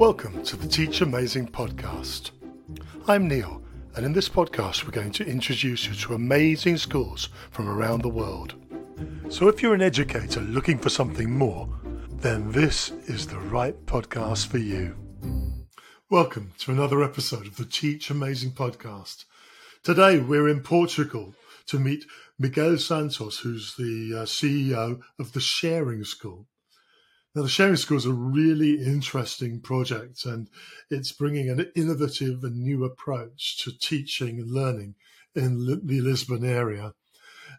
Welcome to the Teach Amazing podcast. I'm Neil, and in this podcast, we're going to introduce you to amazing schools from around the world. So, if you're an educator looking for something more, then this is the right podcast for you. Welcome to another episode of the Teach Amazing podcast. Today, we're in Portugal to meet Miguel Santos, who's the uh, CEO of the Sharing School. Now, the Sharing School is a really interesting project and it's bringing an innovative and new approach to teaching and learning in the Lisbon area.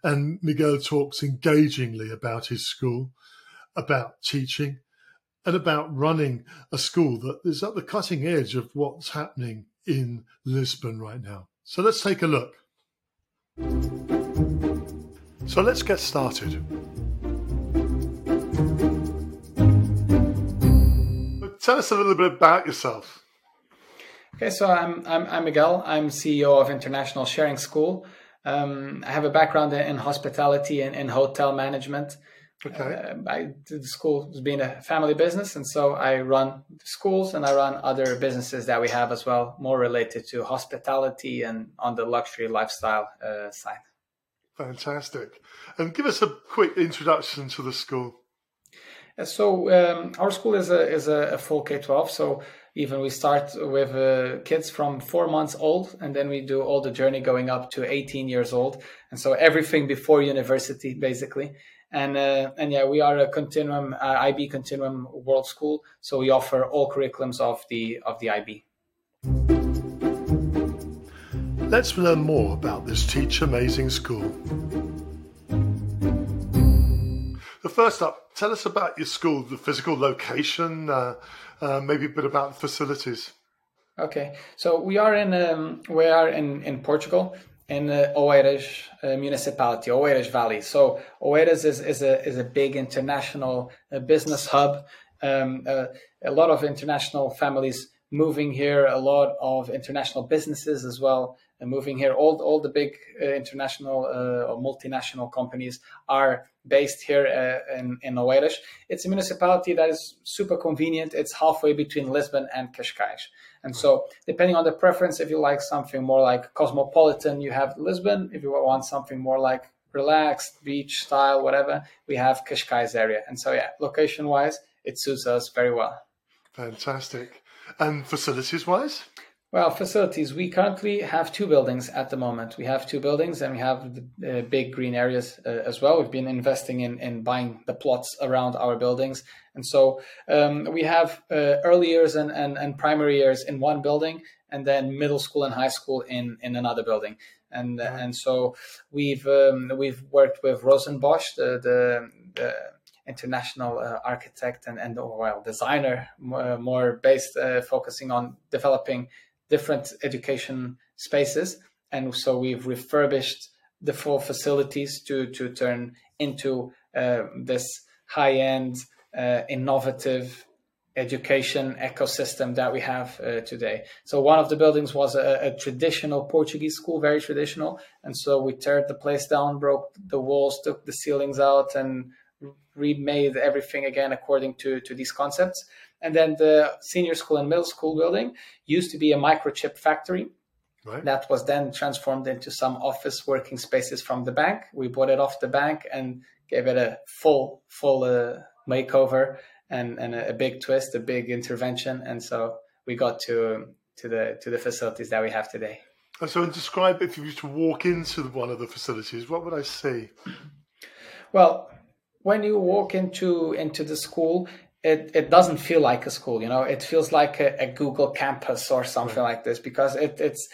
And Miguel talks engagingly about his school, about teaching, and about running a school that is at the cutting edge of what's happening in Lisbon right now. So let's take a look. So let's get started. Tell us a little bit about yourself. Okay, so I'm, I'm, I'm Miguel. I'm CEO of International Sharing School. Um, I have a background in hospitality and in hotel management. Okay. Uh, I, the school has been a family business, and so I run schools and I run other businesses that we have as well, more related to hospitality and on the luxury lifestyle uh, side. Fantastic. And give us a quick introduction to the school. So um, our school is a is a, full K twelve. So even we start with uh, kids from four months old, and then we do all the journey going up to eighteen years old, and so everything before university basically. And uh, and yeah, we are a continuum uh, IB continuum world school, so we offer all curriculums of the of the IB. Let's learn more about this Teach Amazing School. The first up, tell us about your school, the physical location, uh, uh, maybe a bit about the facilities. Okay, so we are in um, we are in, in Portugal in the Oeiras uh, municipality, Oeiras Valley. So Oeiras is, is a is a big international uh, business hub. Um, uh, a lot of international families moving here, a lot of international businesses as well moving here. All all the big uh, international uh, or multinational companies are based here uh, in in Oeiras. It's a municipality that is super convenient. It's halfway between Lisbon and Cascais. And so, depending on the preference, if you like something more like cosmopolitan, you have Lisbon. If you want something more like relaxed beach style, whatever, we have Cascais area. And so, yeah, location wise, it suits us very well. Fantastic. And facilities wise? Well, facilities. We currently have two buildings at the moment. We have two buildings and we have the, uh, big green areas uh, as well. We've been investing in, in buying the plots around our buildings. And so um, we have uh, early years and, and, and primary years in one building and then middle school and high school in, in another building. And, mm-hmm. and so we've, um, we've worked with Rosan Bosch, the, the, the international uh, architect and, and well, designer, more, more based, uh, focusing on developing different education spaces. And so we've refurbished the four facilities to, to turn into uh, this high end, uh, innovative education ecosystem that we have uh, today. So one of the buildings was a, a, traditional Portuguese school, very traditional, and so we teared the place down, broke the walls, took the ceilings out, and remade everything again according to to these concepts. And then the senior school and middle school building used to be a microchip factory. Right. That was then transformed into some office working spaces from the bank. We bought it off the bank and gave it a full, full uh, makeover and, and a, a big twist, a big intervention. And so we got to to the to the facilities that we have today. So, describe if you used to walk into one of the facilities, what would I see? Well, when you walk into into the school, it, it doesn't feel like a school, you know, it feels like a, a Google campus or something like this because it, it's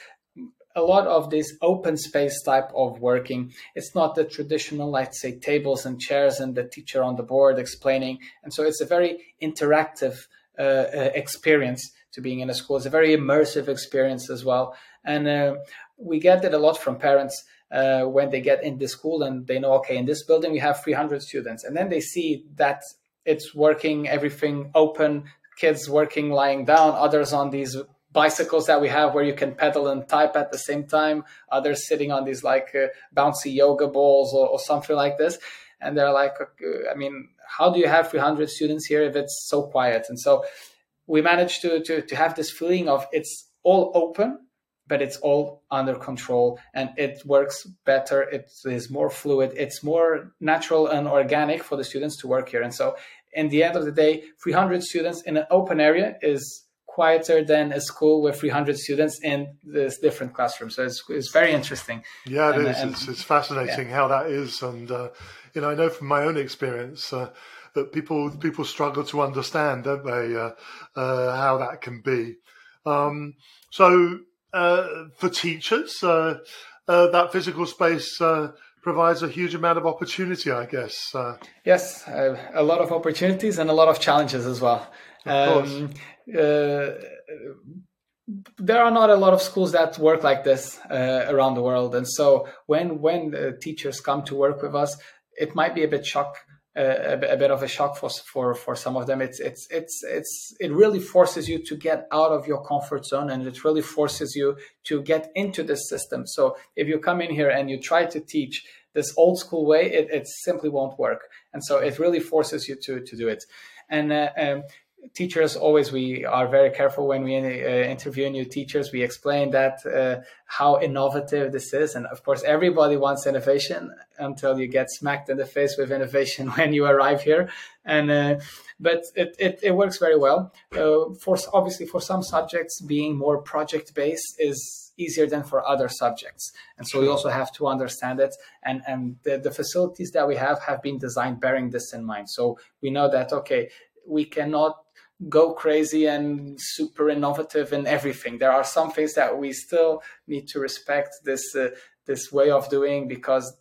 a lot of this open space type of working. It's not the traditional, let's say, tables and chairs and the teacher on the board explaining. And so it's a very interactive uh, uh, experience to being in a school. It's a very immersive experience as well. And uh, we get it a lot from parents. Uh, when they get in the school and they know, okay, in this building we have 300 students, and then they see that it's working, everything open, kids working lying down, others on these bicycles that we have where you can pedal and type at the same time, others sitting on these like uh, bouncy yoga balls or, or, something like this. And they're like, I mean, how do you have 300 students here if it's so quiet? And so we managed to, to to have this feeling of it's all open but it's all under control and it works better it is more fluid it's more natural and organic for the students to work here and so in the end of the day 300 students in an open area is quieter than a school with 300 students in this different classroom. so it's, it's very interesting yeah it and, is. And, it's, it's, fascinating yeah. how that is and uh, you know i know from my own experience uh, that people people struggle to understand don't they uh, uh how that can be um, so uh, for teachers. Uh, uh, that physical space provides a huge amount of opportunity, I guess. yes, a lot of opportunities and a lot of challenges as well. Um, there are not a lot of schools that work like this uh, around the world and so when when teachers come to work with us it might be a bit shock a, a, bit of a shock for, for for some of them. It's it's it's it's it really forces you to get out of your comfort zone, and it really forces you to get into this system. So if you come in here and you try to teach this old school way, it, it simply won't work. And so it really forces you to to do it. And uh, um, teachers always we are very careful when we uh, interview new teachers. We explain that uh, how innovative this is. And of course everybody wants innovation until you get smacked in the face with innovation when you arrive here. And uh, but it, it, it, works very well. Uh, for obviously for some subjects being more project based is easier than for other subjects. And so we also have to understand it. And and the, the facilities that we have have been designed bearing this in mind. So we know that okay we cannot go crazy and super innovative in everything. There are some things that we still need to respect this uh, this way of doing because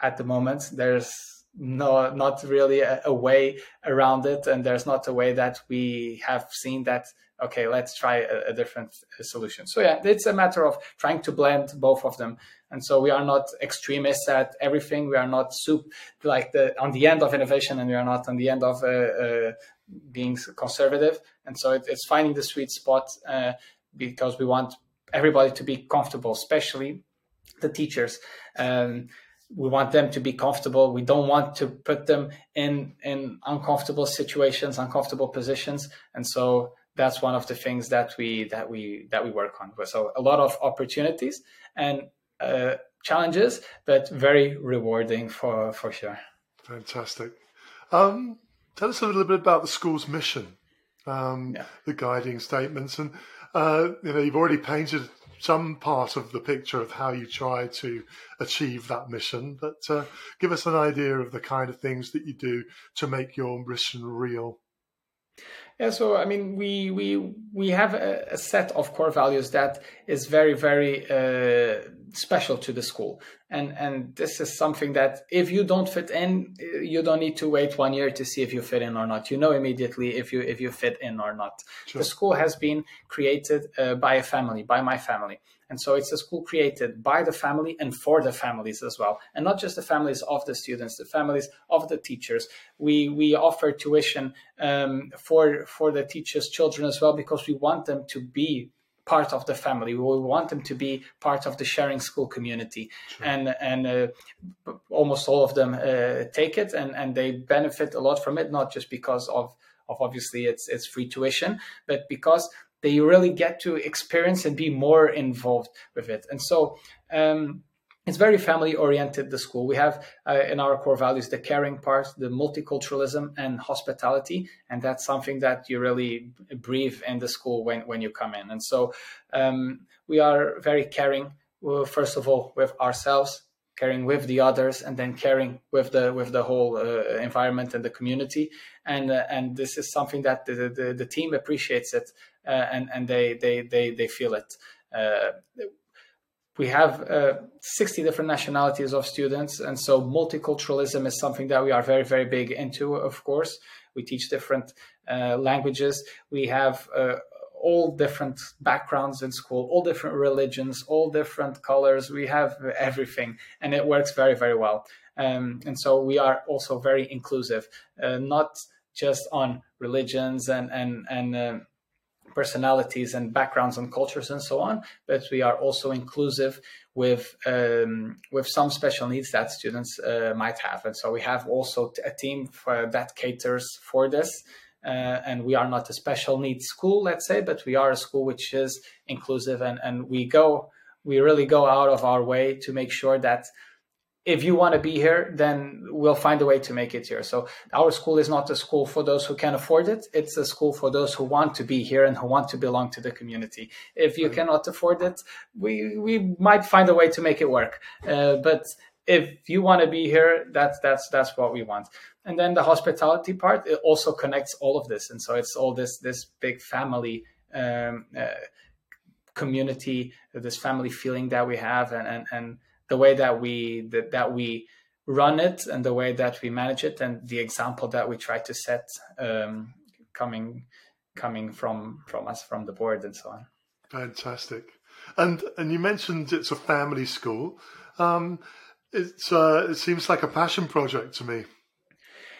at the moment there's no not really a, a, way around it and there's not a way that we have seen that okay let's try a, a different solution. So yeah it's a matter of trying to blend both of them. And so we are not extremists at everything. We are not soup like the on the end of innovation and we are not on the end of uh, uh, being conservative, and so it, it's finding the sweet spot uh, because we want everybody to be comfortable, especially the teachers. Um, we want them to be comfortable. We don't want to put them in in uncomfortable situations, uncomfortable positions, and so that's one of the things that we that we that we work on. So a lot of opportunities and uh, challenges, but very rewarding for for sure. Fantastic. Um, Tell us a little bit about the school's mission, um, yeah. the guiding statements, and uh, you know you've already painted some part of the picture of how you try to achieve that mission. But uh, give us an idea of the kind of things that you do to make your mission real. Yeah, so I mean, we we we have a, a set of core values that is very very uh, special to the school, and and this is something that if you don't fit in, you don't need to wait one year to see if you fit in or not. You know immediately if you if you fit in or not. Sure. The school has been created uh, by a family, by my family, and so it's a school created by the family and for the families as well. And not just the families of the students, the families of the teachers. We, we offer tuition um, for, for the teachers' children as well because we want them to be part of the family. We want them to be part of the sharing school community, sure. and and uh, almost all of them uh, take it, and and they benefit a lot from it. Not just because of of obviously it's it's free tuition, but because they really get to experience and be more involved with it. And so um, it's very family oriented, the school. We have uh, in our core values the caring part, the multiculturalism and hospitality. And that's something that you really breathe in the school when, when you come in. And so um, we are very caring, first of all, with ourselves, caring with the others and then caring with the with the whole uh, environment and the community and uh, and this is something that the, the, the team appreciates it uh, and and they they they, they feel it uh, we have uh, 60 different nationalities of students and so multiculturalism is something that we are very very big into of course we teach different uh, languages we have all different backgrounds in school, all different religions, all different colors. We have everything, and it works very, very well. Um, and so we are also very inclusive, uh, not just on religions and and and. Personalities and backgrounds and cultures and so on, but we are also inclusive with um, with some special needs that students uh, might have, and so we have also a team that caters for this, uh, and we are not a special needs school, let's say, but we are a school which is inclusive, and and we go we really go out of our way to make sure that if you want to be here, then we'll find a way to make it here. So our school is not a school for those who can afford it. It's a school for those who want to be here and who want to belong to the community. If you cannot afford it, we we might find a way to make it work. Uh, but if you want to be here, that's that's that's what we want. And then the hospitality part it also connects all of this, and so it's all this this big family. Um, uh, community this family feeling that we have and and, and the way that we that, that we run it and the way that we manage it and the example that we try to set um, coming coming from from us from the board and so on. Fantastic. And and you mentioned it's a family school. Um, it's uh, it seems like a passion project to me.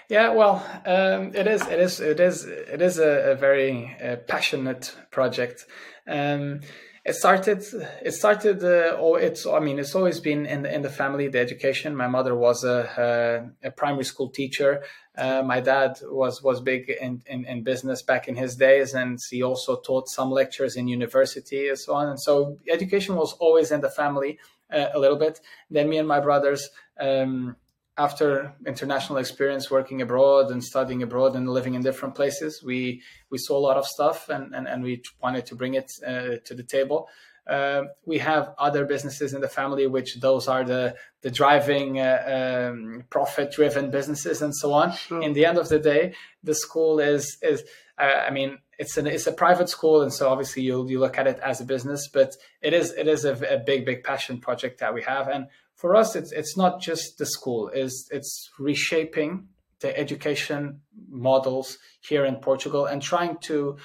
Yeah well um, it is it is it is it is a, a very uh, passionate project. Um, it started it started uh, oh it's i mean it's always been in the in the family the education. My mother was a, a, a primary school teacher. Uh, my dad was was big in, in, in business back in his days and he also taught some lectures in university and so on. And so education was always in the family uh, a little bit. Then me and my brothers um, after international experience working abroad and studying abroad and living in different places we we saw a lot of stuff and and, and we wanted to bring it uh, to the table. Uh, we have other businesses in the family which those are the the driving uh, um, profit driven businesses and so on. Sure. in the end of the day the school is is uh, i mean it's an it's a private school and so obviously you you look at it as a business but it is it is a, a big big passion project that we have. And for us, it's it's not just the school; is it's reshaping the education models here in Portugal and trying to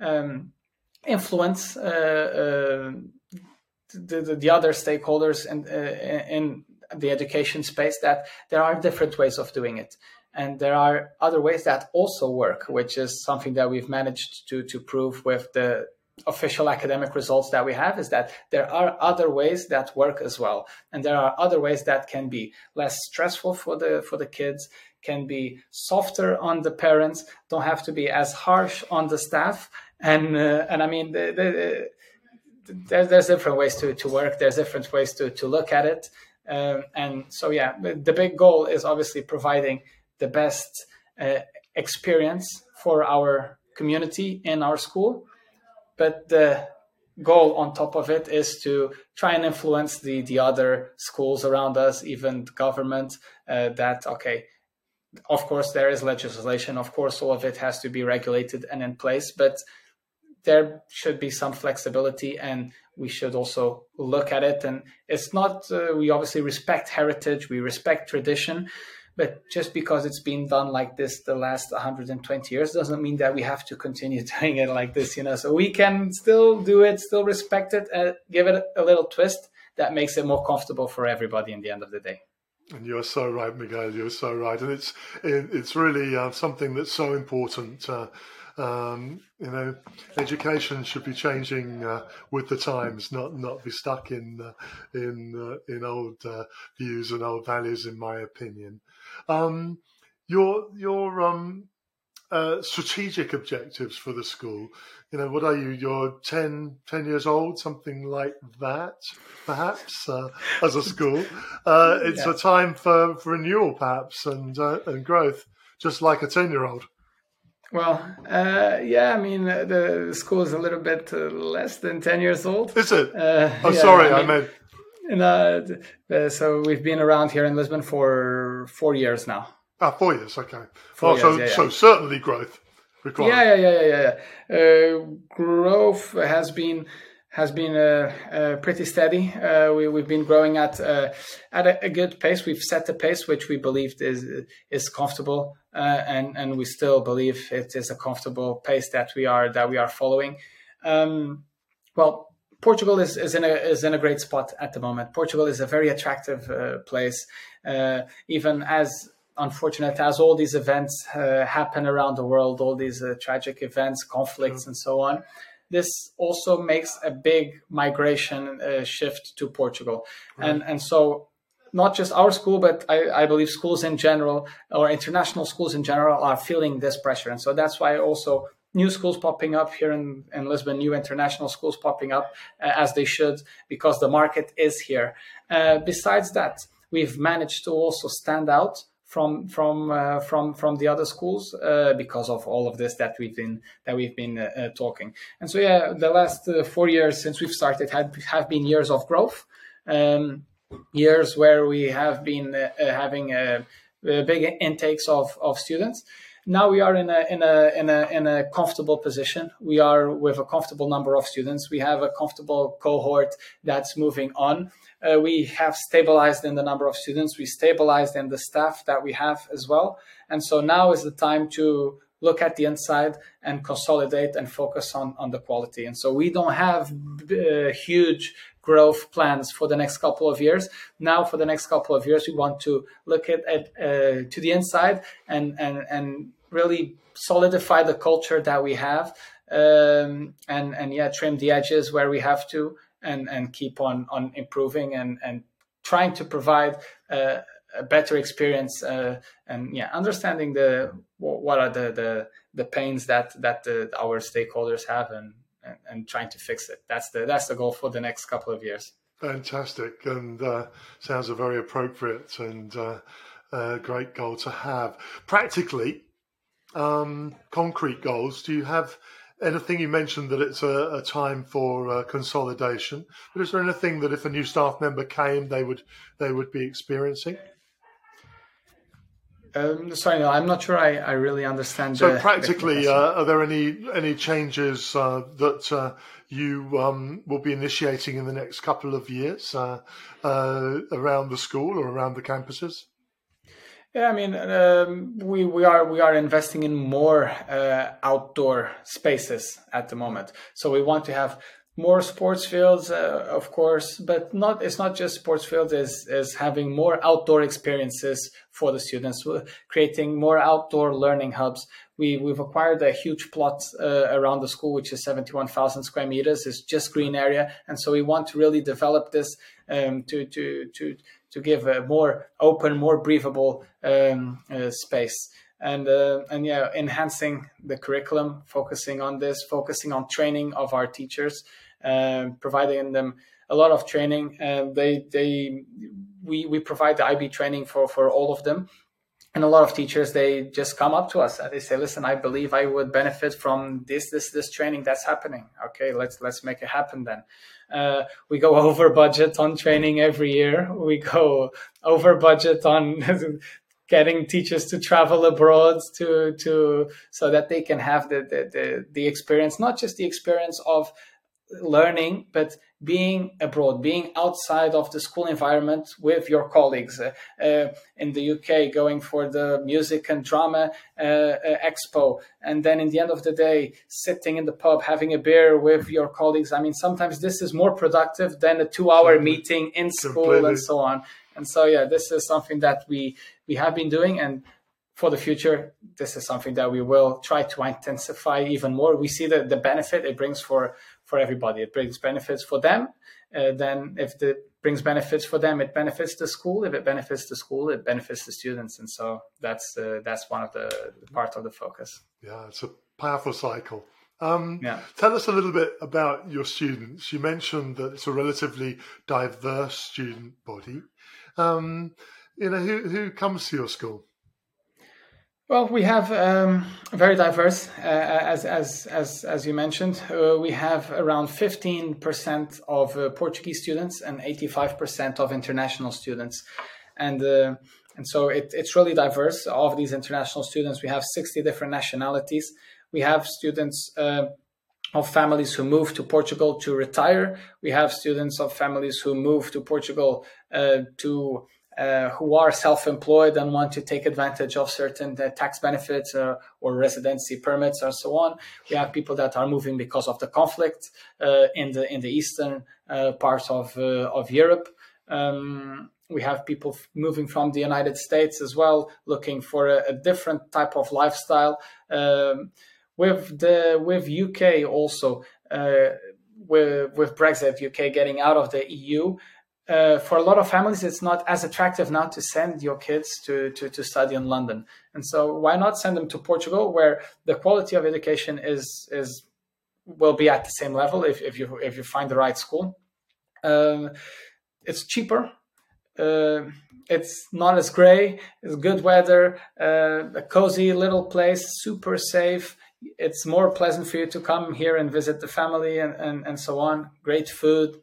um, influence uh, uh, the, the, the, other stakeholders in, uh, in the education space that there are different ways of doing it. And there are other ways that also work, which is something that we've managed to, to prove with the official academic results that we have is that there are other ways that work as well. And there are other ways that can be less stressful for the for the kids can be softer on the parents don't have to be as harsh on the staff. And uh, and i mean the, the, there's, there's different ways to, to work. There's different ways to, to look at it. Um, and so yeah the big goal is obviously providing the best uh, experience for our community in our school but the goal on top of it is to try and influence the the other schools around us, even the government. Uh, that okay, of course there is legislation. Of course, all of it has to be regulated and in place, but there should be some flexibility and we should also look at it and it's not uh, we obviously respect heritage we respect tradition but just because it's been done like this the last 120 years doesn't mean that we have to continue doing it like this, you know. So we can still do it, still respect it, and give it a little twist that makes it more comfortable for everybody in the end of the day. And you're so right, Miguel. You're so right, and it's it's really uh, something that's so important. Uh, um, you know, education should be changing uh, with the times, not not be stuck in uh, in uh, in old uh, views and old values, in my opinion. Um, your your um, uh, strategic objectives for the school. You know, what are you? You're 10, 10 years old, something like that, perhaps, uh, as a school. Uh, it's yeah. a time for, for renewal, perhaps, and uh, and growth, just like a ten year old. Well, uh, yeah, I mean, uh, the school is a little bit less than ten years old. Is it? oh, yeah, sorry, I, mean, I meant and uh, uh, so we've been around here in Lisbon for four years now. Ah, four years. Okay. Four oh, years, so yeah, so certainly growth required. Yeah, yeah, yeah, yeah, yeah. Uh, growth has been has been uh, uh, pretty steady. Uh, we, have been growing at uh, at a, a, good pace. We've set a pace which we believed is is comfortable, uh, and and we still believe it is a comfortable pace that we are that we are following. Um, well, Portugal is, is in a is in a great spot at the moment. Portugal is a very attractive uh, place, uh, even as unfortunate as all these events uh, happen around the world, all these uh, tragic events, conflicts, mm. and so on. This also makes a big migration uh, shift to Portugal, right. and and so not just our school, but I, I, believe schools in general or international schools in general are feeling this pressure. And so that's why also new schools popping up here in, in Lisbon, new international schools popping up uh, as they should, because the market is here. Uh, besides that, we've managed to also stand out from from uh, from from the other schools uh, because of all of this that we've been that we've been uh, uh talking. And so yeah, the last uh, four years since we've started have have been years of growth, um, years where we have been uh, having big intakes of of students. Now we are in a in a in a in a comfortable position. We are with a comfortable number of students. We have a comfortable cohort that's moving on uh, we have stabilized in the number of students, we stabilized in the staff that we have as well. And so now is the time to look at the inside and consolidate and focus on, on the quality. And so we don't have uh, huge growth plans for the next couple of years. Now, for the next couple of years, we want to look at, at uh, to the inside and, and, and really solidify the culture that we have um, and, and yeah, trim the edges where we have to and and keep on on improving and and trying to provide uh, a better experience uh, and yeah understanding the what are the the, the pains that that the, our stakeholders have and, and, and trying to fix it. That's the that's the goal for the next couple of years. Fantastic. And uh, sounds a very appropriate and uh, great goal to have. Practically um, concrete goals do you have anything you mentioned that it's a, a time for uh, consolidation but is there anything that if a new staff member came they would they would be experiencing um, sorry, no, I'm not sure I, I really understand. So, the, practically, the uh, are there any any changes uh, that uh, you um, will be initiating in the next couple of years uh, uh, around the school or around the campuses? Yeah, I mean, um, we we are we are investing in more uh, outdoor spaces at the moment. So we want to have more sports fields, uh, of course, but not. It's not just sports fields. Is is having more outdoor experiences for the students, creating more outdoor learning hubs. We we've acquired a huge plot uh, around the school, which is seventy one thousand square meters. It's just green area, and so we want to really develop this um, to to to to give a more open, more breathable um, uh, space. And uh, and yeah, enhancing the curriculum, focusing on this, focusing on training of our teachers, uh, providing them a lot of training. they they we we provide the IB training for for all of them, and a lot of teachers they just come up to us and they say listen i believe i would benefit from this this this training that's happening. Okay let's let's make it happen then. Uh, we go over budget on training every year. We go over budget on getting teachers to travel abroad to to so that they can have the the, the, the experience not just the experience of learning, but being abroad, being outside of the school environment with your colleagues. Uh, uh, in the UK, going for the music and drama uh, uh, expo, and then in the end of the day, sitting in the pub having a beer with your colleagues. I mean, sometimes this is more productive than a two-hour meeting in school Completely. and so on. And so, yeah, this is something that we we have been doing and for the future, this is something that we will try to intensify even more. We see the, the benefit it brings for for everybody. It brings benefits for them. Uh, then, if it brings benefits for them, it benefits the school. If it benefits the school, it benefits the students. And so that's uh, that's one of the, the part of the focus. Yeah, it's a powerful cycle. Um, yeah. Tell us a little bit about your students. You mentioned that it's a relatively diverse student body. Um, you know, who, who comes to your school? Well, we have um, very diverse, uh, as as as as you mentioned. Uh, we have around fifteen percent of uh, Portuguese students and eighty five percent of international students, and uh, and so it, it's really diverse. Of these international students, we have sixty different nationalities. We have students uh, of families who move to Portugal to retire. We have students of families who move to Portugal uh, to uh, who are self-employed and want to take advantage of certain uh, tax benefits uh, or residency permits and so on. We have people that are moving because of the conflict uh, in the in the eastern part of of Europe. Um, we have people f- moving from the United States as well, looking for a, a different type of lifestyle. Um, with the with UK also with with Brexit, UK getting out of the EU uh, for a lot of families, it's not as attractive now to send your kids to, to, to study in London. And so, why not send them to Portugal, where the quality of education is is will be at the same level if, if you if you find the right school. Um, it's cheaper. Uh, it's not as gray. It's good weather. Uh, a cozy little place, super safe it's more pleasant for you to come here and visit the family and, and, and so on. Great food,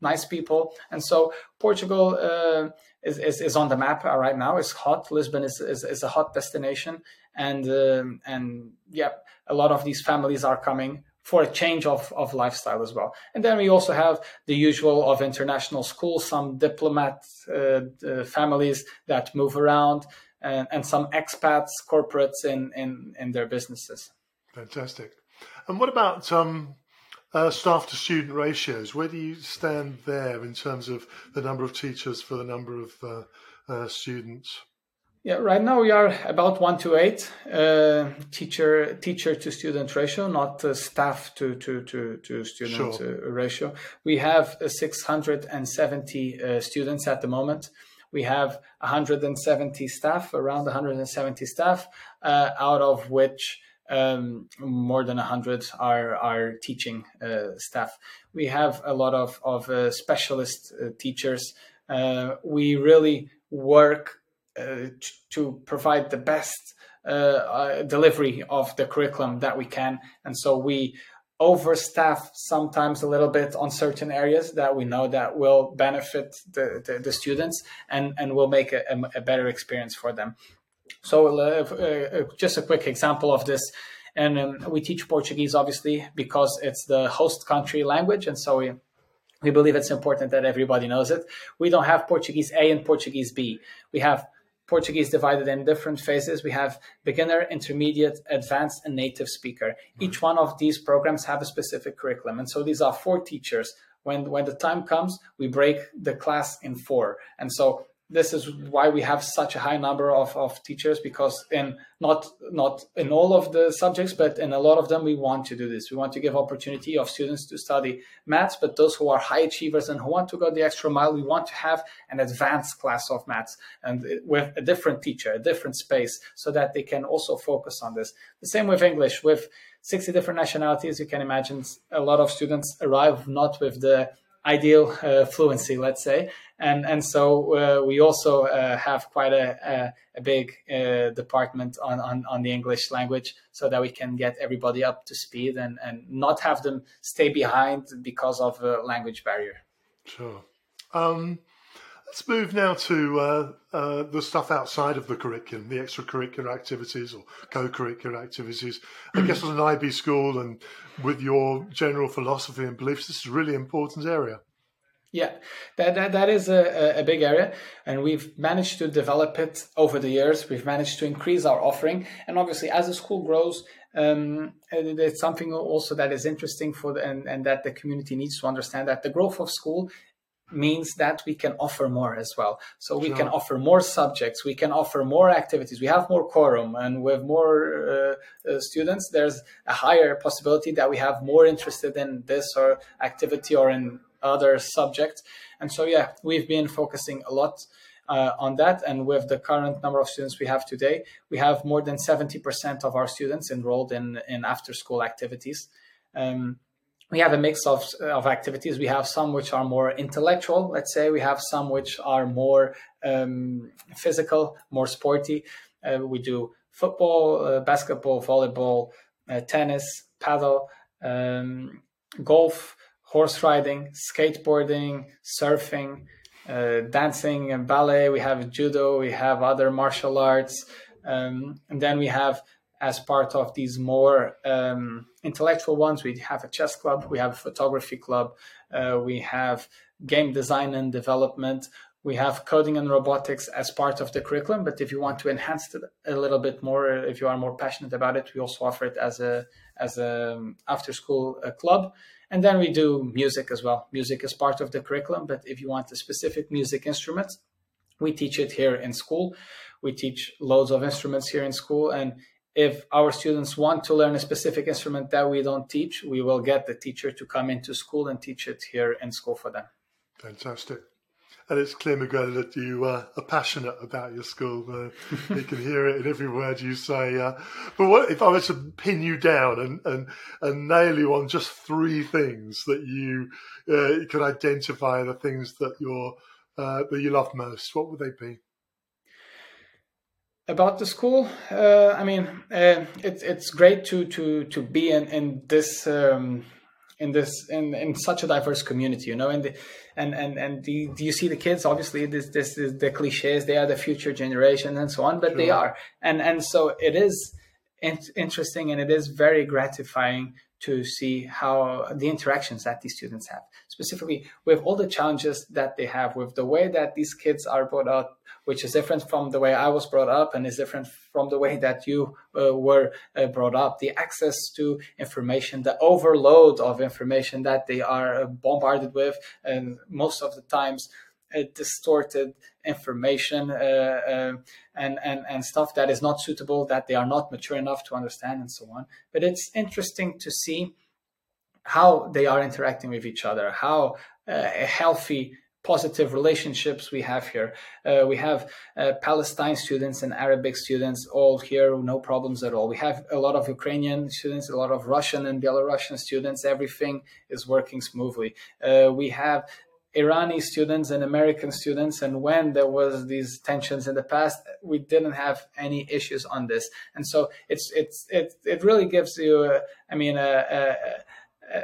nice people. And so Portugal uh, is, is, is, on the map right now. It's hot. Lisbon is, is, is a hot destination. And, um, and yeah, a lot of these families are coming for a change of, of lifestyle as well. And then we also have the usual of international schools, some diplomat uh, uh, families that move around, and, and some expats, corporates in, in, in their businesses. Fantastic. And what about um, uh, staff to student ratios? Where do you stand there in terms of the number of teachers for the number of uh, uh, students? Yeah, right now we are about one to eight uh, teacher teacher to student ratio, not staff to to to, to student sure. Uh, ratio. We have uh, 670 students at the moment. We have 170 staff, around 170 staff, out of which um, more than 100 are, are teaching uh, staff. We have a lot of, of uh, specialist uh, teachers. We really work t- to provide the best delivery of the curriculum that we can. And so we overstaff sometimes a little bit on certain areas that we know that will benefit the, the, the students and, and will make a, a better experience for them. So, uh, uh, just a quick example of this. And um, we teach Portuguese, obviously, because it's the host country language. And so we, we believe it's important that everybody knows it. We don't have Portuguese A and Portuguese B. We have Portuguese divided in different phases. We have beginner, intermediate, advanced, and native speaker. Mm-hmm. Each one of these programs have a specific curriculum. And so these are four teachers. When, when the time comes, we break the class in four. And so this is why we have such a high number of, of teachers because in not not in all of the subjects but in a lot of them we want to do this we want to give opportunity of students to study maths but those who are high achievers and who want to go the extra mile we want to have an advanced class of maths and with a different teacher a different space so that they can also focus on this the same with english with 60 different nationalities you can imagine a lot of students arrive not with the ideal uh, fluency, let's say. And and so uh, we also uh, have quite a, a, a big uh, department on, on, on the English language, so that we can get everybody up to speed and, and not have them stay behind because of a language barrier. Sure. Um, let's move now to uh, uh, the stuff outside of the curriculum, the extracurricular activities or co-curricular activities. I guess as an IB school and with your general philosophy and beliefs, this is a really important area. Yeah, that, that, that is a, a big area, and we've managed to develop it over the years. We've managed to increase our offering, and obviously, as the school grows, um, it's something also that is interesting for the, and, and that the community needs to understand that the growth of school means that we can offer more as well. So we sure. can offer more subjects, we can offer more activities. We have more quorum, and with more uh, uh, students, there's a higher possibility that we have more interested in this or activity or in other subjects. And so, yeah, we've been focusing a lot. Uh, on that, and with the current number of students we have today, we have more than 70% of our students enrolled in, in after school activities. Um, we have a mix of, of activities. We have some which are more intellectual, let's say. We have some which are more um, physical, more sporty. Uh, we do football, uh, basketball, volleyball, uh, tennis, padel, um, golf, horse riding, skateboarding, surfing, uh, dancing and ballet. We have judo. We have other martial arts. Um, and then we have as part of these more um, intellectual ones, we have a chess club, we have a photography club, uh, we have game design and development, we have coding and robotics as part of the curriculum. But if you want to enhance it a little bit more, if you are more passionate about it, we also offer it as a as a um, after school uh, club. And then we do music as well. Music is part of the curriculum, but if you want a specific music instrument, we teach it here in school. We teach loads of instruments here in school, and if our students want to learn a specific instrument that we don't teach, we will get the teacher to come into school and teach it here in school for them. Fantastic. And it's clear, Miguel, that you uh, are passionate about your school. Uh, you can hear it in every word you say. Uh, but what if I was to pin you down and, and, and nail you on just three things that you uh, could identify the things that you're uh, that you love most? What would they be? about the school uh, i mean uh, it's it's great to to to be in in this um, in this in, in such a diverse community you know and the, and and and the, do you see the kids? Obviously this this is the cliches they are the future generation and so on but sure. they are. And and so it is in- interesting and it is very gratifying to see how the interactions that these students have. Specifically with all the challenges that they have with the way that these kids are brought up which is different from the way I was brought up and is different from the way that you uh, were uh, brought up. The access to information, the overload of information that they are uh, bombarded with, and most of the times, uh, distorted information uh, uh, and, and, and stuff that is not suitable, that they are not mature enough to understand, and so on. But it's interesting to see how they are interacting with each other, how a healthy positive relationships we have here. Uh, we have uh, Palestine students and Arabic students all here, no problems at all. We have a lot of Ukrainian students, a lot of Russian and Belarusian students. Everything is working smoothly. Uh, we have Irani students and American students, and when there was these tensions in the past, we didn't have any issues on this. And so it's it's it it really gives you, a, I mean, a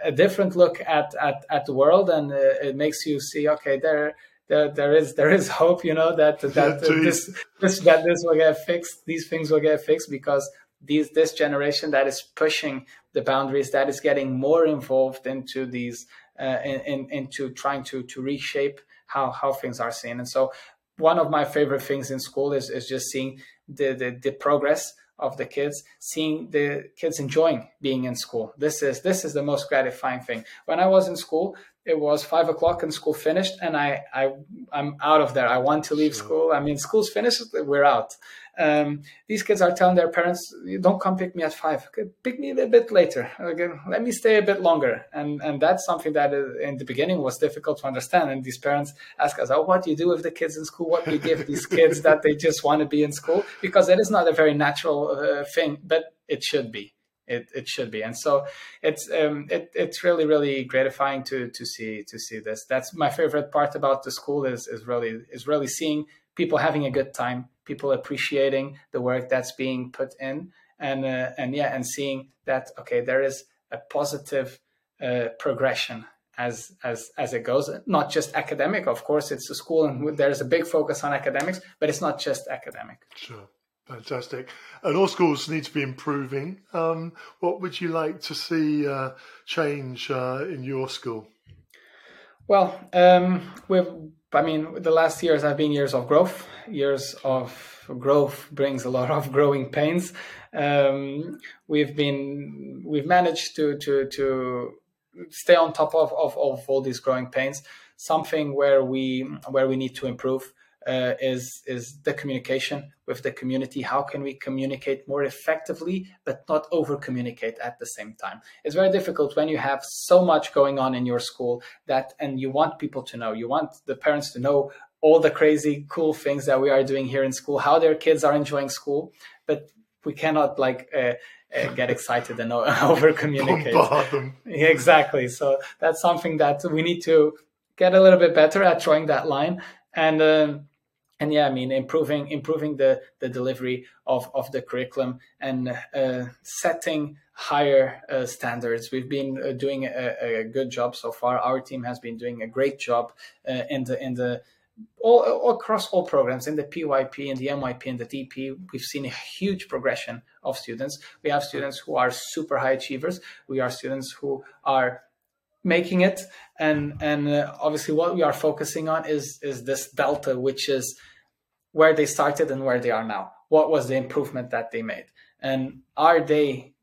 a different look at at, at the world, and uh, it makes you see, okay, there. There, there is there is hope, you know that that uh, this, this that this will get fixed. These things will get fixed because these this generation that is pushing the boundaries, that is getting more involved into these uh, in, in, into trying to to reshape how how things are seen. And so, one of my favorite things in school is is just seeing the the, the progress of the kids seeing the kids enjoying being in school. This is this is the most gratifying thing. When i was in school it was five o'clock and school finished and i i i'm out of there. I want to leave sure. school. I mean school's finished we're out um, these kids are telling their parents, "Don't come pick me at five. Pick me a bit later. Again, let me stay a bit longer." And and that's something that uh, in the beginning was difficult to understand. And these parents ask us, "Oh, what do you do with the kids in school? What do you give these kids that they just want to be in school?" Because it is not a very natural uh, thing, but it should be. It, it should be and so it's um, it, it's really really gratifying to to see to see this that's my favorite part about the school is is really is really seeing people having a good time people appreciating the work that's being put in and uh, and yeah and seeing that okay there is a positive uh, progression as as as it goes. Not just academic of course it's a school and there's a big focus on academics but it's not just academic. Sure. Fantastic. And all schools need to be improving. Um, what would you like to see uh, change uh, in your school well um, we've I mean, the last years have been years of growth. Years of growth brings a lot of growing pains. Um, we've been we've managed to to to stay on top of, of, of all these growing pains. Something where we where we need to improve uh, is is the communication with the community. How can we communicate more effectively, but not over communicate at the same time? It's very difficult when you have so much going on in your school that, and you want people to know, you want the parents to know all the crazy cool things that we are doing here in school, how their kids are enjoying school, but we cannot like. Uh, uh, get excited and over communicate. Exactly. So that's something that we need to get a little bit better at drawing that line. And um, and yeah, I mean, improving improving the the delivery of of the curriculum and uh, setting higher uh, standards. We've been uh, doing a, a, good job so far. Our team has been doing a great job uh, in the in the all, all, across all programs in the PYP and the MYP and the DP. We've seen a huge progression of students. We have students who are super high achievers. We are students who are making it. And and uh, obviously what we are focusing on is is this delta which is where they started and where they are now. What was the improvement that they made? And are they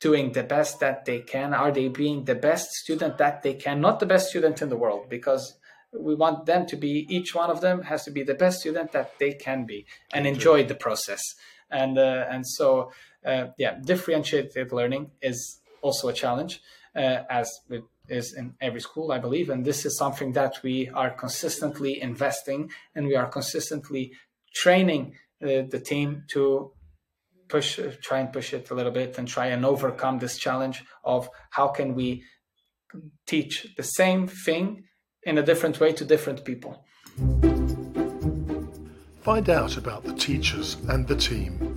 doing the best that they can? Are they being the best student that they can? Not the best student in the world because we want them to be each one of them has to be the best student that they can be and enjoy the process. And uh, and so uh, yeah differentiated learning is also a challenge uh, as with is in every school, I believe. And this is something that we are consistently investing and we are consistently training uh, the team to push, try and push it a little bit and try and overcome this challenge of how can we teach the same thing in a different way to different people. Find out about the teachers and the team.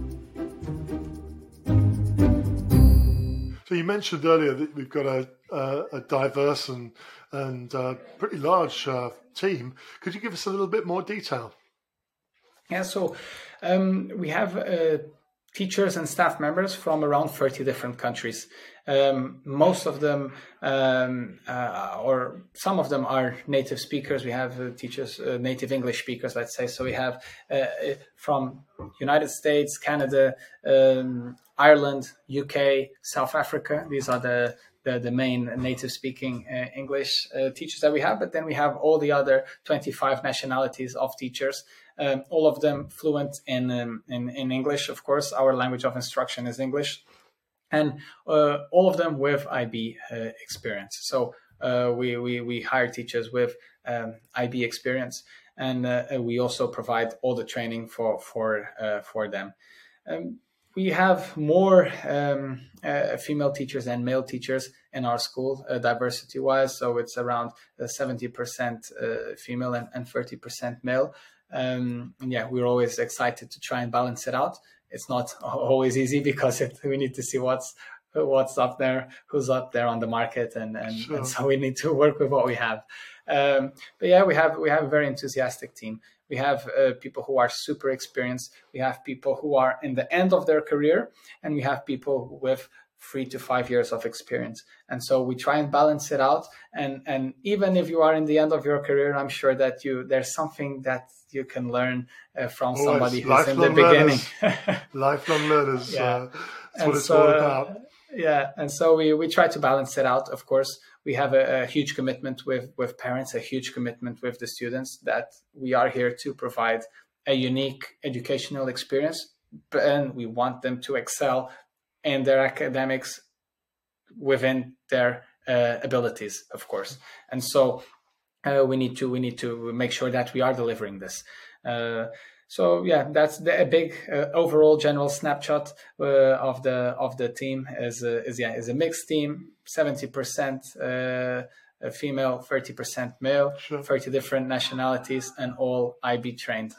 You mentioned earlier that we've got a, a, a diverse and and uh, pretty large uh, team. Could you give us a little bit more detail? Yeah, so um, we have uh, teachers and staff members from around 30 different countries. Um, most of them, um, uh, or some of them, are native speakers. We have uh, teachers, uh, native English speakers, let's say. So we have uh, uh, from United States, Canada, um, Ireland, UK, South Africa. These are the the, the main native speaking uh, English teachers that we have. But then we have all the other 25 nationalities of teachers um, all of them fluent in, um, in, in English. Of course, our language of instruction is English, and uh, all of them with IB uh, experience. So uh, we, we we hire teachers with um, IB experience, and uh, we also provide all the training for for uh, for them. Um, we have more um, uh, female teachers than male teachers in our school, uh, diversity wise. So it's around 70% uh, female and, and 30% male. Um, and yeah, we're always excited to try and balance it out. It's not always easy because it, we need to see what's what's up there, who's up there on the market, and and, sure. and so we need to work with what we have. Um, but yeah, we have we have a very enthusiastic team. We have uh, people who are super experienced. We have people who are in the end of their career, and we have people with three to five years of experience. And so we try and balance it out. And and even if you are in the end of your career, I'm sure that you there's something that you can learn uh, from somebody who's in the beginning. lifelong learners. Yeah. Uh, that's what it's so, all about. yeah, and so we we try to balance it out. Of course, we have a, a, huge commitment with with parents, a huge commitment with the students that we are here to provide a unique educational experience, and we want them to excel in their academics within their uh, abilities, of course. And so uh, we need to we need to make sure that we are delivering this. Uh, so yeah, that's the, a big uh, overall general snapshot uh, of the of the team. is is yeah is a mixed team, seventy percent uh, female, thirty percent male, sure. thirty different nationalities, and all IB trained.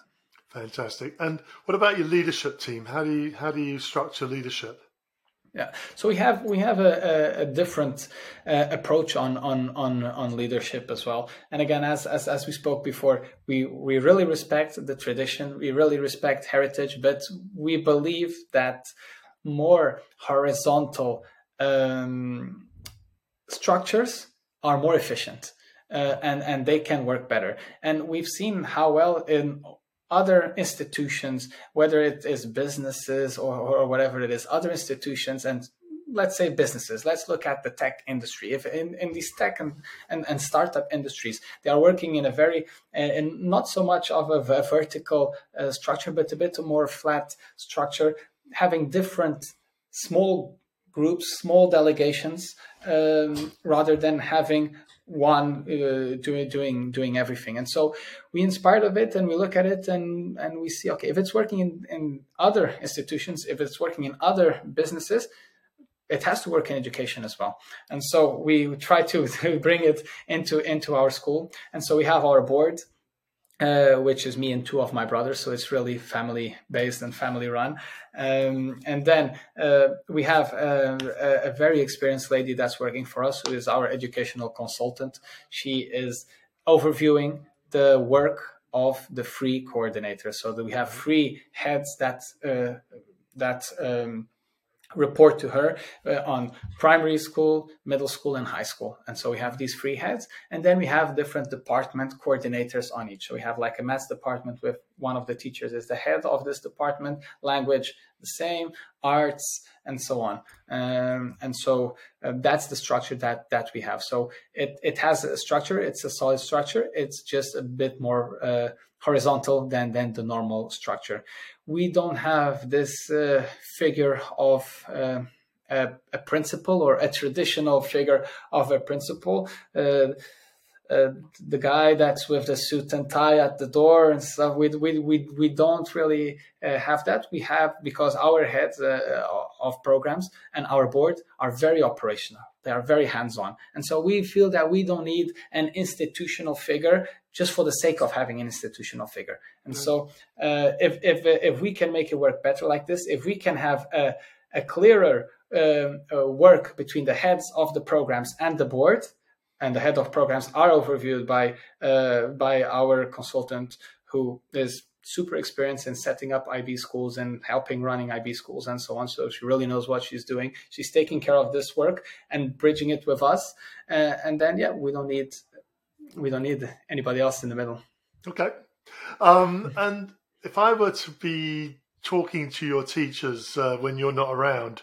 Fantastic. And what about your leadership team? How do you how do you structure leadership? Yeah, so we have we have a, a, different uh, approach on, on on on leadership as well. And again, as, as as we spoke before, we we really respect the tradition, we really respect heritage, but we believe that more horizontal um, structures are more efficient. Uh, and and they can work better. And we've seen how well in other institutions, whether it is businesses or, or whatever it is, other institutions and let's say businesses let's look at the tech industry. If in, in these tech and, and, and startup industries they are working in a very uh, in not so much of a, a vertical uh, structure but a bit more flat structure having different small groups small delegations um, rather than having one uh, doing doing doing everything. And so we inspired of it and we look at it and and we see okay if it's working in, in other institutions if it's working in other businesses it has to work in education as well. And so we try to, to bring it into into our school. And so we have our board uh, which is me and two of my brothers. So it's really family based and family run. Um, and then uh, we have uh, a, a, very experienced lady that's working for us, who is our educational consultant. She is overviewing the work of the three coordinators. So that we have three heads that uh, that um, report to her uh, on primary school, middle school, and high school. And so we have these three heads, and then we have different department coordinators on each. So we have like a maths department with one of the teachers is the head of this department, language the same, arts, and so on. Um, and so uh, that's the structure that that we have. So it it has a structure. It's a solid structure. It's just a bit more uh, horizontal than than the normal structure we don't have this uh, figure of uh, a, a, principal or a traditional figure of a principal. Uh, the guy that's with the suit and tie at the door and stuff. We we we, we don't really uh, have that. We have because our heads uh, of programs and our board are very operational. They are very hands-on, and so we feel that we don't need an institutional figure just for the sake of having an institutional figure. And mm-hmm. so, uh, if if if we can make it work better like this, if we can have a a clearer um, uh, work between the heads of the programs and the board, and the head of programs are overviewed by uh, by our consultant who is super experienced in setting up IB schools and helping running IB schools and so on. So she really knows what she's doing. She's taking care of this work and bridging it with us. Uh, and then yeah, we don't need we don't need anybody else in the middle. Okay. Um, and if I were to be talking to your teachers uh, when you're not around,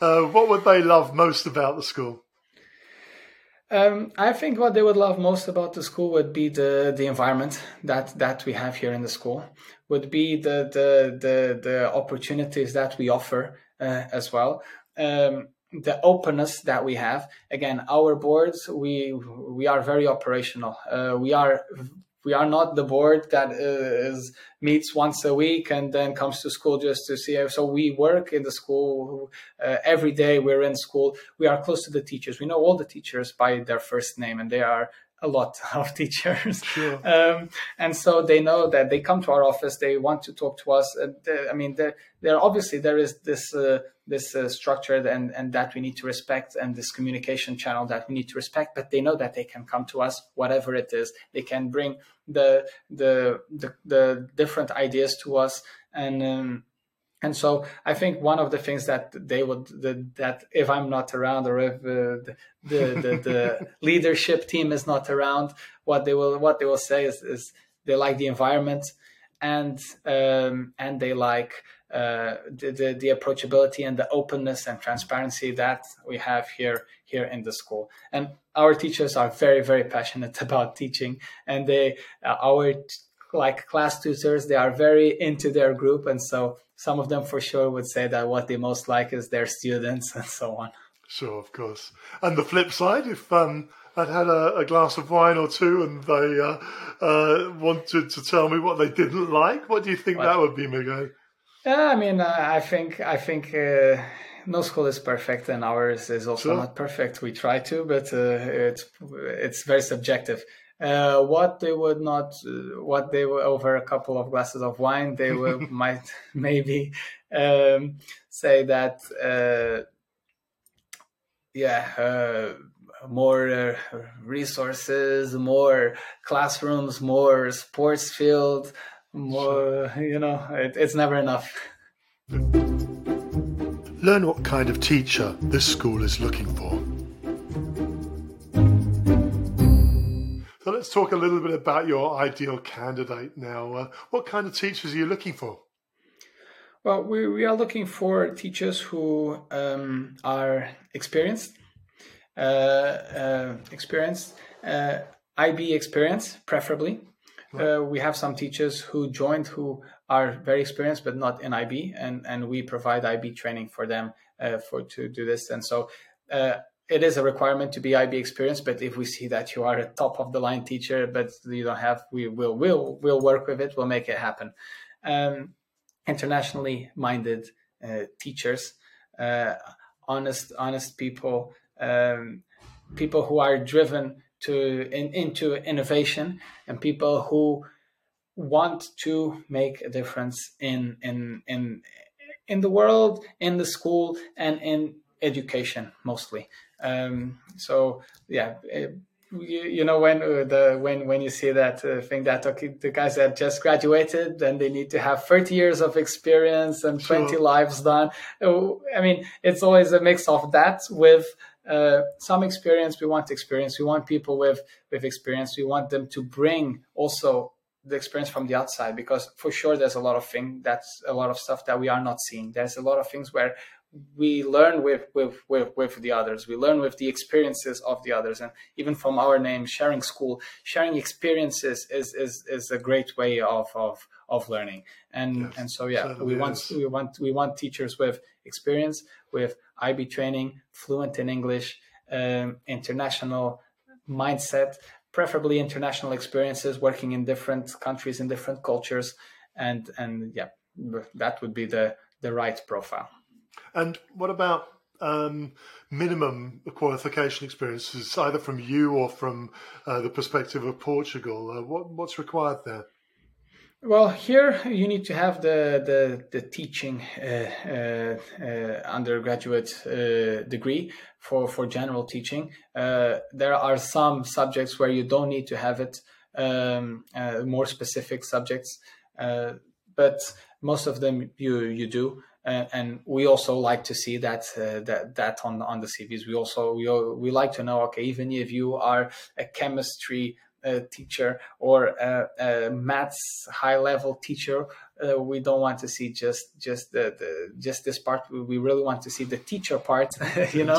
uh, what would they love most about the school? Um, I think what they would love most about the school would be the the environment that that we have here in the school. Would be the the the, the opportunities that we offer uh, as well. Um, the openness that we have. Again, our boards we we are very operational. Uh, we are we are not the board that is meets once a week and then comes to school just to see. So we work in the school uh, every day. We're in school. We are close to the teachers. We know all the teachers by their first name, and they are a lot of teachers. Sure. Um, and so they know that they come to our office, they want to talk to us. Uh, I mean, there, there obviously there is this uh, this uh, structure and and that we need to respect, and this communication channel that we need to respect. But they know that they can come to us, whatever it is. They can bring the the the, the different ideas to us, and. Um, and so I think one of the things that they would the, that if I'm not around or if uh, the, the, the, the leadership team is not around, what they will what they will say is, is they like the environment and um, and they like uh, the, the, the approachability and the openness and transparency that we have here here in the school. And our teachers are very very passionate about teaching, and they uh, our like class tutors they are very into their group, and so some of them for sure would say that what they most like is their students and so on. Sure, of course. And the flip side, if um, I'd had a, a glass of wine or two and they uh, uh, wanted to tell me what they didn't like, what do you think that would be, Miguel? Yeah, I mean, I think I think uh, no school is perfect, and ours is also sure. not perfect. We try to, but uh, it's it's very subjective. Uh, what they would not, uh, what they were over a couple of glasses of wine, they would might maybe um, say that, uh, yeah, uh, more uh, resources, more classrooms, more sports field, more, you know, it, it's never enough. Learn what kind of teacher this school is looking for. So let's talk a little bit about your ideal candidate now. Uh, what kind of teachers are you looking for? Well, we, we are looking for teachers who um, are experienced, uh, uh, experienced, uh, IB experience, preferably. Uh, we have some teachers who joined who are very experienced but not in IB, and, and we provide IB training for them uh, for to do this. And so it is a requirement to be IB experienced, but if we see that you are a top of the line teacher, but you don't have, we will will will work with it. We'll make it happen. Um, internationally minded uh, teachers, uh, honest honest people, um, people who are driven to in, into innovation, and people who want to make a difference in in in in the world, in the school, and in education mostly. Um, so yeah, it, you, you, know when uh, the when when you see that uh, thing that okay, the guys that just graduated, then they need to have 30 years of experience and 20 sure. lives done. Uh, I mean, it's always a mix of that with uh, some experience. We want experience. We want people with with experience. We want them to bring also the experience from the outside because for sure there's a lot of thing that's a lot of stuff that we are not seeing. There's a lot of things where we learn with, with, with, with the others. We learn with the experiences of the others. And even from our name, sharing school, sharing experiences is, is, is a great way of, of, of learning. And, yes, and so, yeah, we want, is. we want, we want teachers with experience, with IB training, fluent in English, um, international mindset, preferably international experiences, working in different countries in different cultures, and and yeah, that would be the the right profile. And what about um, minimum qualification experiences, either from you or from uh, the perspective of Portugal? Uh, what, what's required there? Well, here you need to have the the, the teaching uh, uh, uh undergraduate uh, degree for for general teaching. Uh, there are some subjects where you don't need to have it, um, more specific subjects, but most of them you you do. and we also like to see that that that on on the CVs. We also we we like to know. Okay, even if you are a chemistry teacher or a, a maths high level teacher uh, we don't want to see just just the, the, just this part we really want to see the teacher part you know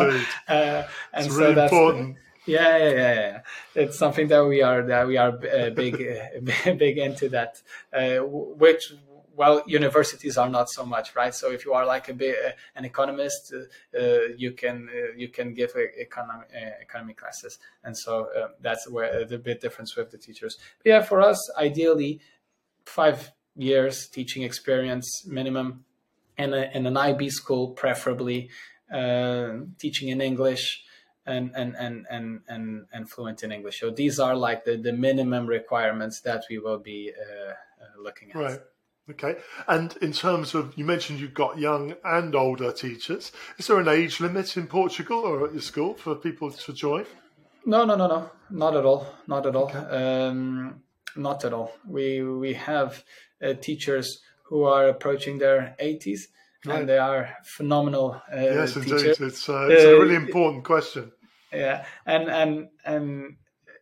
uh, and it's so really that's important. yeah, yeah, yeah, yeah. It's something that we are that we are uh, big, uh, big into that, uh, which well, universities are not so much, right? So if you are like a bit uh, an economist, uh, uh you can uh, you can give economy uh, economy classes, and so um, that's where the bit difference with the teachers. But yeah, for us, ideally, five years teaching experience minimum, and in an IB school, preferably teaching in English. And, and, and, and, and, and fluent in English. So these are like the, the minimum requirements that we will be looking at. Right. Okay. And in terms of, you mentioned you've got young and older teachers. Is there an age limit in Portugal or at your school for people to join? No, no, no, no, not at all, not at all, okay. um, not at all. We we have uh, teachers who are approaching their 80s, right. and they are phenomenal. Uh, yes, teachers. indeed. It's uh, it's a really important question. Yeah, and and and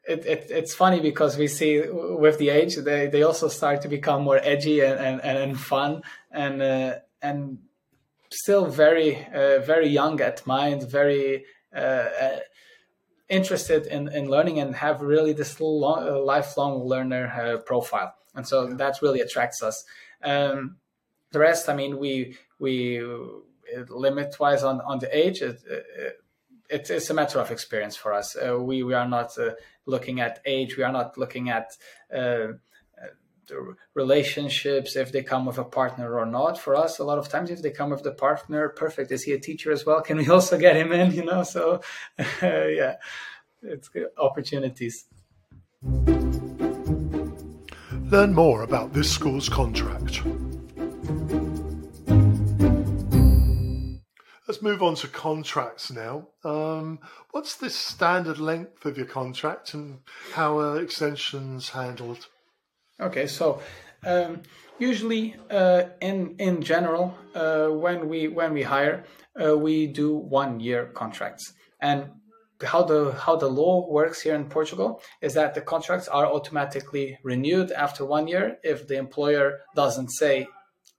it, it, it's funny because we see with the age they, they also start to become more edgy and, and, and fun and uh, and still very uh, very young at mind very uh, uh interested in, in learning and have really this long, uh, lifelong learner uh, profile. And so that really attracts us. Um, the rest i mean we we limit wise on, on the age it, it, it's, it's a matter of experience for us. Uh, we we are not uh, looking at age. We are not looking at uh, relationships if they come with a partner or not. For us, a lot of times, if they come with the partner, perfect. Is he a teacher as well? Can we also get him in? You know, so yeah, it's good opportunities. Learn more about this school's contract. Let's move on to contracts now. Um, what's the standard length of your contract and how are extensions handled? Okay, so um, usually uh, in in general, uh, when we when we hire, uh, we do one year contracts, and how the how the law works here in Portugal is that the contracts are automatically renewed after one year if the employer doesn't say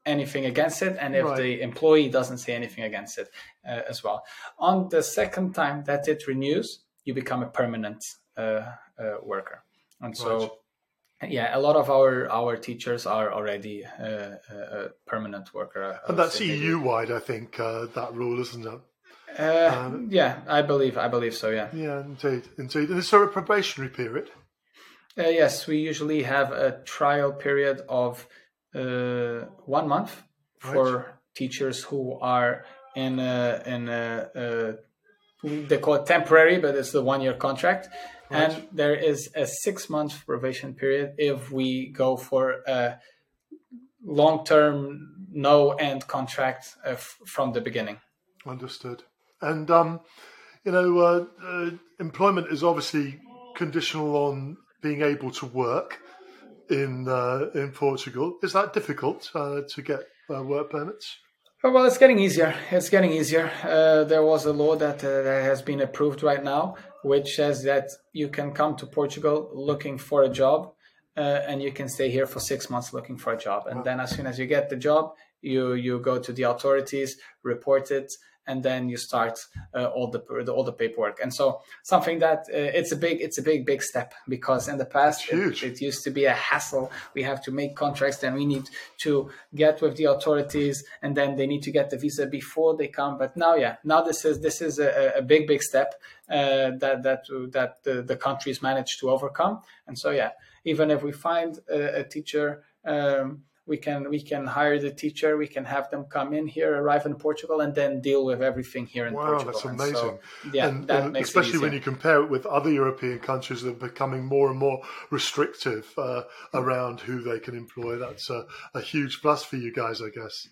anything against it and if right. the employee doesn't say anything against it uh, as well. On the second time that it renews you become a permanent uh, uh, worker. And so right. yeah a lot of our our teachers are already uh, a permanent worker. And that's eu wide i think uh, that rule isn't it? Uh, um, yeah i believe i believe so yeah. Yeah indeed indeed. And is there a probationary period? Yes we usually have a trial period of uh, one month for right. teachers who are in a, in they call it temporary, but it's the one year contract. Right. And there is a six month probation period if we go for a long term, no end contract uh, f- from the beginning. Understood. And, um, you know, uh, uh, employment is obviously conditional on being able to work in uh, in Portugal. Is that difficult uh, to get uh, work permits? Oh, well, it's getting easier. It's getting easier. Uh, there was a law that, uh, that has been approved right now, which says that you can come to Portugal looking for a job, uh, and you can stay here for six months looking for a job. And wow. then, as soon as you get the job, you you go to the authorities, report it, and then you start uh, all the, the, all the paperwork. And so something that uh, it's a big it's a big big step because in the past it, it, used to be a hassle. We have to make contracts, then we need to get with the authorities, and then they need to get the visa before they come. But now, yeah, now this is this is a, a big big step uh, that that that the, the countries managed to overcome. And so yeah, even if we find a, a teacher. Um, we can we can hire the teacher we can have them come in here arrive in portugal and then deal with everything here in wow, portugal. that's amazing so, yeah and, that and makes especially when you compare it with other european countries that are becoming more and more restrictive uh, mm. around who they can employ that's a, a, huge plus for you guys i guess.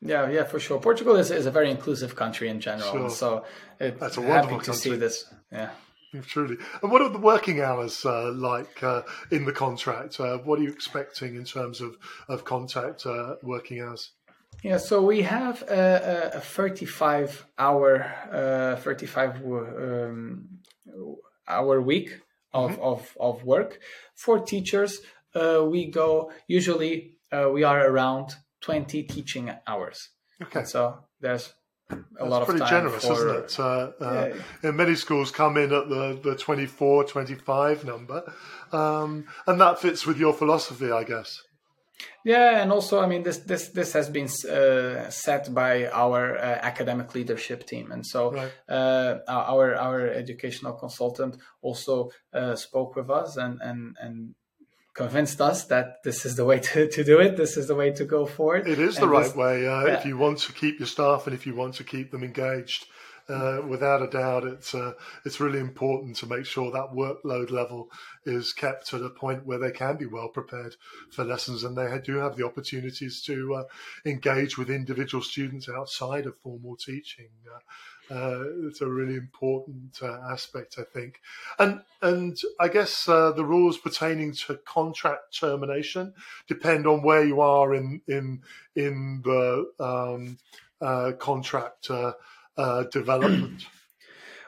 Yeah yeah for sure. Portugal is, is a very inclusive country in general sure. so it, that's a wonderful happy to country. see this yeah Truly. And what are the working hours uh, like uh, in the contract? Uh, what are you expecting in terms of, of contact uh, working hours? Yeah, so we have a, a 35 hour, uh, 35 um, hour week of, mm-hmm. of, of work. For teachers, uh, we go, usually we are around 20 teaching hours. Okay. so there's a That's lot of pretty generous, for, isn't it? Uh, uh, yeah. Many schools come in at the, the 24, 25 number, um, and that fits with your philosophy, I guess. Yeah, and also, I mean, this this this has been uh, set by our uh, academic leadership team, and so right. uh, our our educational consultant also uh, spoke with us and and and convinced us that this is the way to, to do it. This is the way to go forward. It is and the right this, way uh, yeah. if you want to keep your staff and if you want to keep them engaged. Uh, without a doubt, it's uh, it's really important to make sure that workload level is kept at a point where they can be well prepared for lessons, and they do have the opportunities to uh, engage with individual students outside of formal teaching. Uh, uh, it's a really important uh, aspect, I think. And and I guess the rules pertaining to contract termination depend on where you are in in in the um, contract uh, uh, development.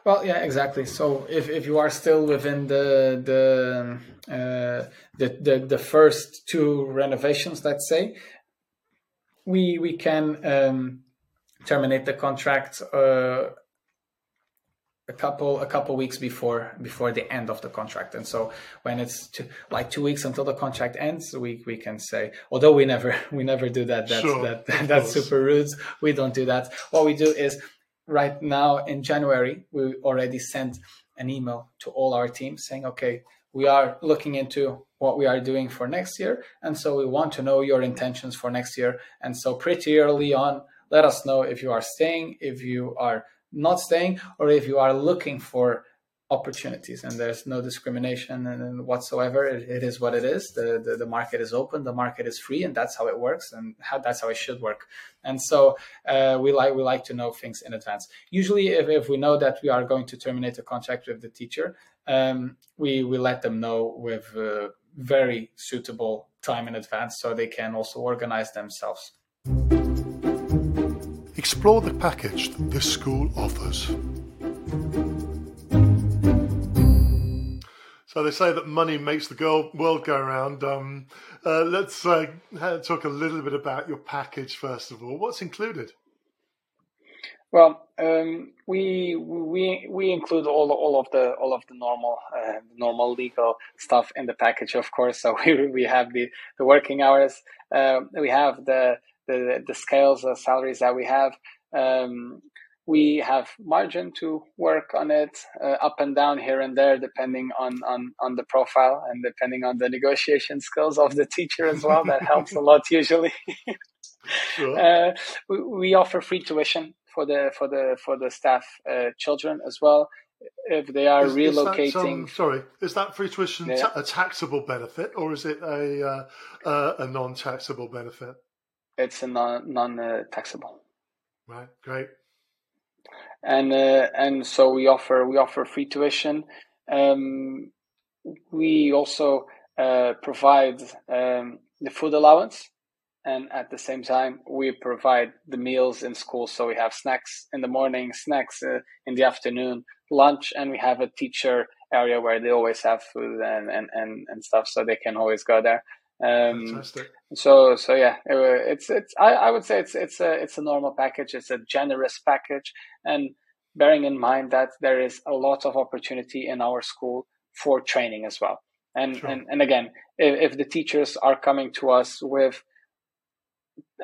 Well, yeah, exactly. So if, if you are still within the the, the the the first two renovations, let's say, we we can um, terminate the contract uh, a couple a couple weeks before before the end of the contract and so when it's two, like two weeks until the contract ends we we can say although we never we never do that that's sure, that, that that's super rude we don't do that what we do is right now in january we already sent an email to all our teams saying okay we are looking into what we are doing for next year and so we want to know your intentions for next year. And so pretty early on let us know if you are staying, if you are not staying, or if you are looking for opportunities and there's no discrimination and whatsoever. It, it is what it is. The, the, the market is open the market is free and that's how it works and how, that's how it should work. And so uh, we like we like to know things in advance. Usually if, if we know that we are going to terminate a contract with the teacher um, we we let them know with uh, very suitable time in advance so they can also organize themselves. Explore the package that this school offers. So they say that money makes the girl, world go round. Um, uh, let's uh, talk a little bit about your package first of all. What's included? Well, um, we we we include all all of the all of the normal uh, normal legal stuff in the package, of course. So we we have the the working hours, uh, we have the the, the scales, the salaries that we have. Um, we have margin to work on it uh, up and down here and there depending on, on on the profile and depending on the negotiation skills of the teacher as well that helps a lot usually sure. uh, we, we, offer free tuition for the for the for the staff uh, children as well if they are is, relocating is some, sorry is that free tuition yeah. ta- a taxable benefit or is it a uh, uh, a non-taxable benefit it's a non non taxable. Right. Great. And uh, and so we offer we offer free tuition. Um, we also uh, provide um, the food allowance, and at the same time we provide the meals in school. So we have snacks in the morning, snacks uh, in the afternoon, lunch, and we have a teacher area where they always have food and, and, and, and stuff, so they can always go there. Um, Fantastic. So so yeah, it's it's I, I would say it's it's a it's a normal package. It's a generous package, and bearing in mind that there is a lot of opportunity in our school for training as well. And sure. and, and again, if, if the teachers are coming to us with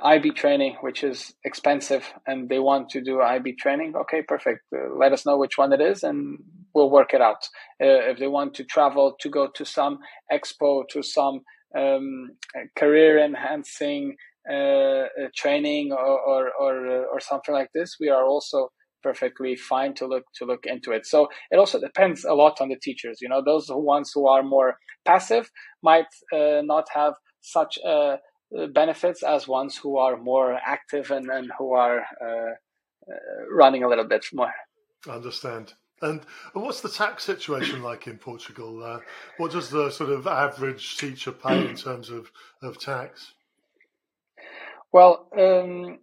IB training, which is expensive, and they want to do IB training, okay, perfect. Uh, let us know which one it is, and we'll work it out. Uh, if they want to travel to go to some expo, to some um, career enhancing uh, uh, training, or or or, uh, or something like this, we are also perfectly fine to look to look into it. So it also depends a lot on the teachers. You know, those ones who are more passive might uh, not have such uh, benefits as ones who are more active and, and who are uh, uh running a little bit more. Understand. And and what's the tax situation like in Portugal? Uh, what does the sort of average teacher pay in terms of, of tax? Well, um,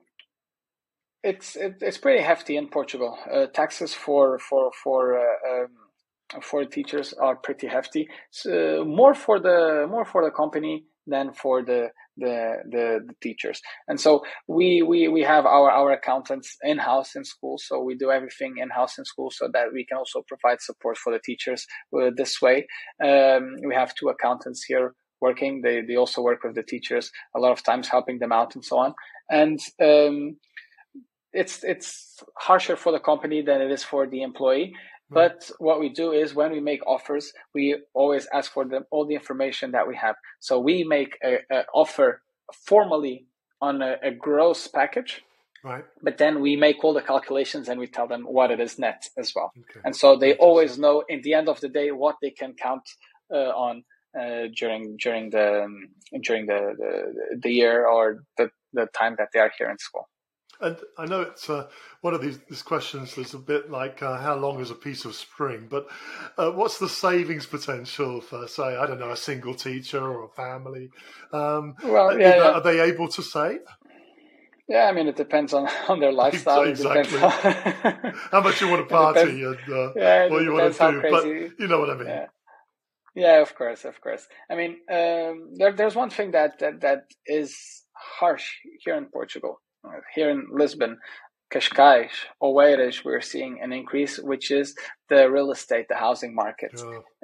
it's it, it's pretty hefty in Portugal. Uh, taxes for for for uh, um, for teachers are pretty hefty. So more for the more for the company than for the the, the, the teachers. And so we, we, we have our, our accountants in house in school. So we do everything in house in school so that we can also provide support for the teachers uh, this way. Um, we have two accountants here working. They, they also work with the teachers a lot of times helping them out and so on. And, um, it's it's harsher for the company than it is for the employee. But what we do is when we make offers, we always ask for them all the information that we have. So we make an offer formally on a, a gross package, right? But then we make all the calculations and we tell them what it is net as well. Okay. And so they always know in the end of the day what they can count uh, on uh, during during the during the, the the year or the the time that they are here in school. And I know it's uh, one of these, these questions that's a bit like uh, how long is a piece of string, but uh, what's the savings potential for, say, I don't know, a single teacher or a family? Um, well, yeah, yeah. Are they able to say? Yeah, I mean, it depends on, on their lifestyle. Exactly. How... how... much you want to party and uh, yeah, what you want to do. But you know what I mean. Yeah. yeah. of course, of course. I mean, um, there, there's one thing that, that, that is harsh here in Portugal here in Lisbon, Cascais, Oeiras, we're seeing an increase, which is the real estate, the housing market.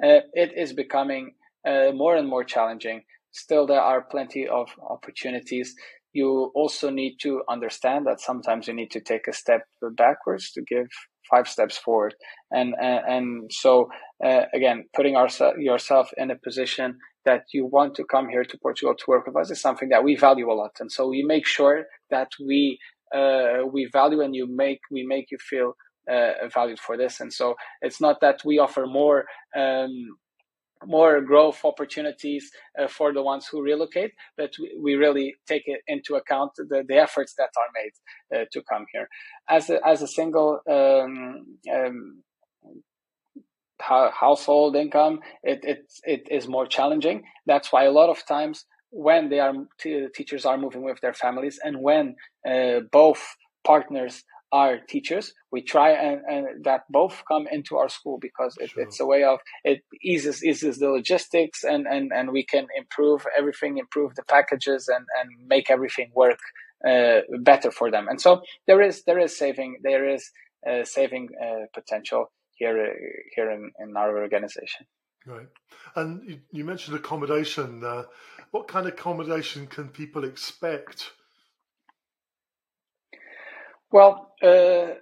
Uh, it is becoming uh, more and more challenging. Still, there are plenty of opportunities. You also need to understand that sometimes you need to take a step backwards to give five steps forward. And and, and so uh, again, putting ourselves yourself in a position that you want to come here to Portugal to work with us is something that we value a lot. And so we make sure that we uh, we value and you make we make you feel uh, valued for this. And so it's not that we offer more um, more growth opportunities uh, for the ones who relocate, but we, we, really take it into account the, the efforts that are made uh, to come here. As a, as a single um, um, household income, it, it, it is more challenging. That's why a lot of times when they are t- teachers are moving with their families and when uh, both partners are teachers we try and, and, that both come into our school because it, sure. it's a way of it eases eases the logistics and and and we can improve everything improve the packages and and make everything work uh, better for them. And so there is there is saving there is uh, saving uh, potential here uh, here in, in our organization. Right and you, you mentioned accommodation uh, what kind of accommodation can people expect? Well, uh,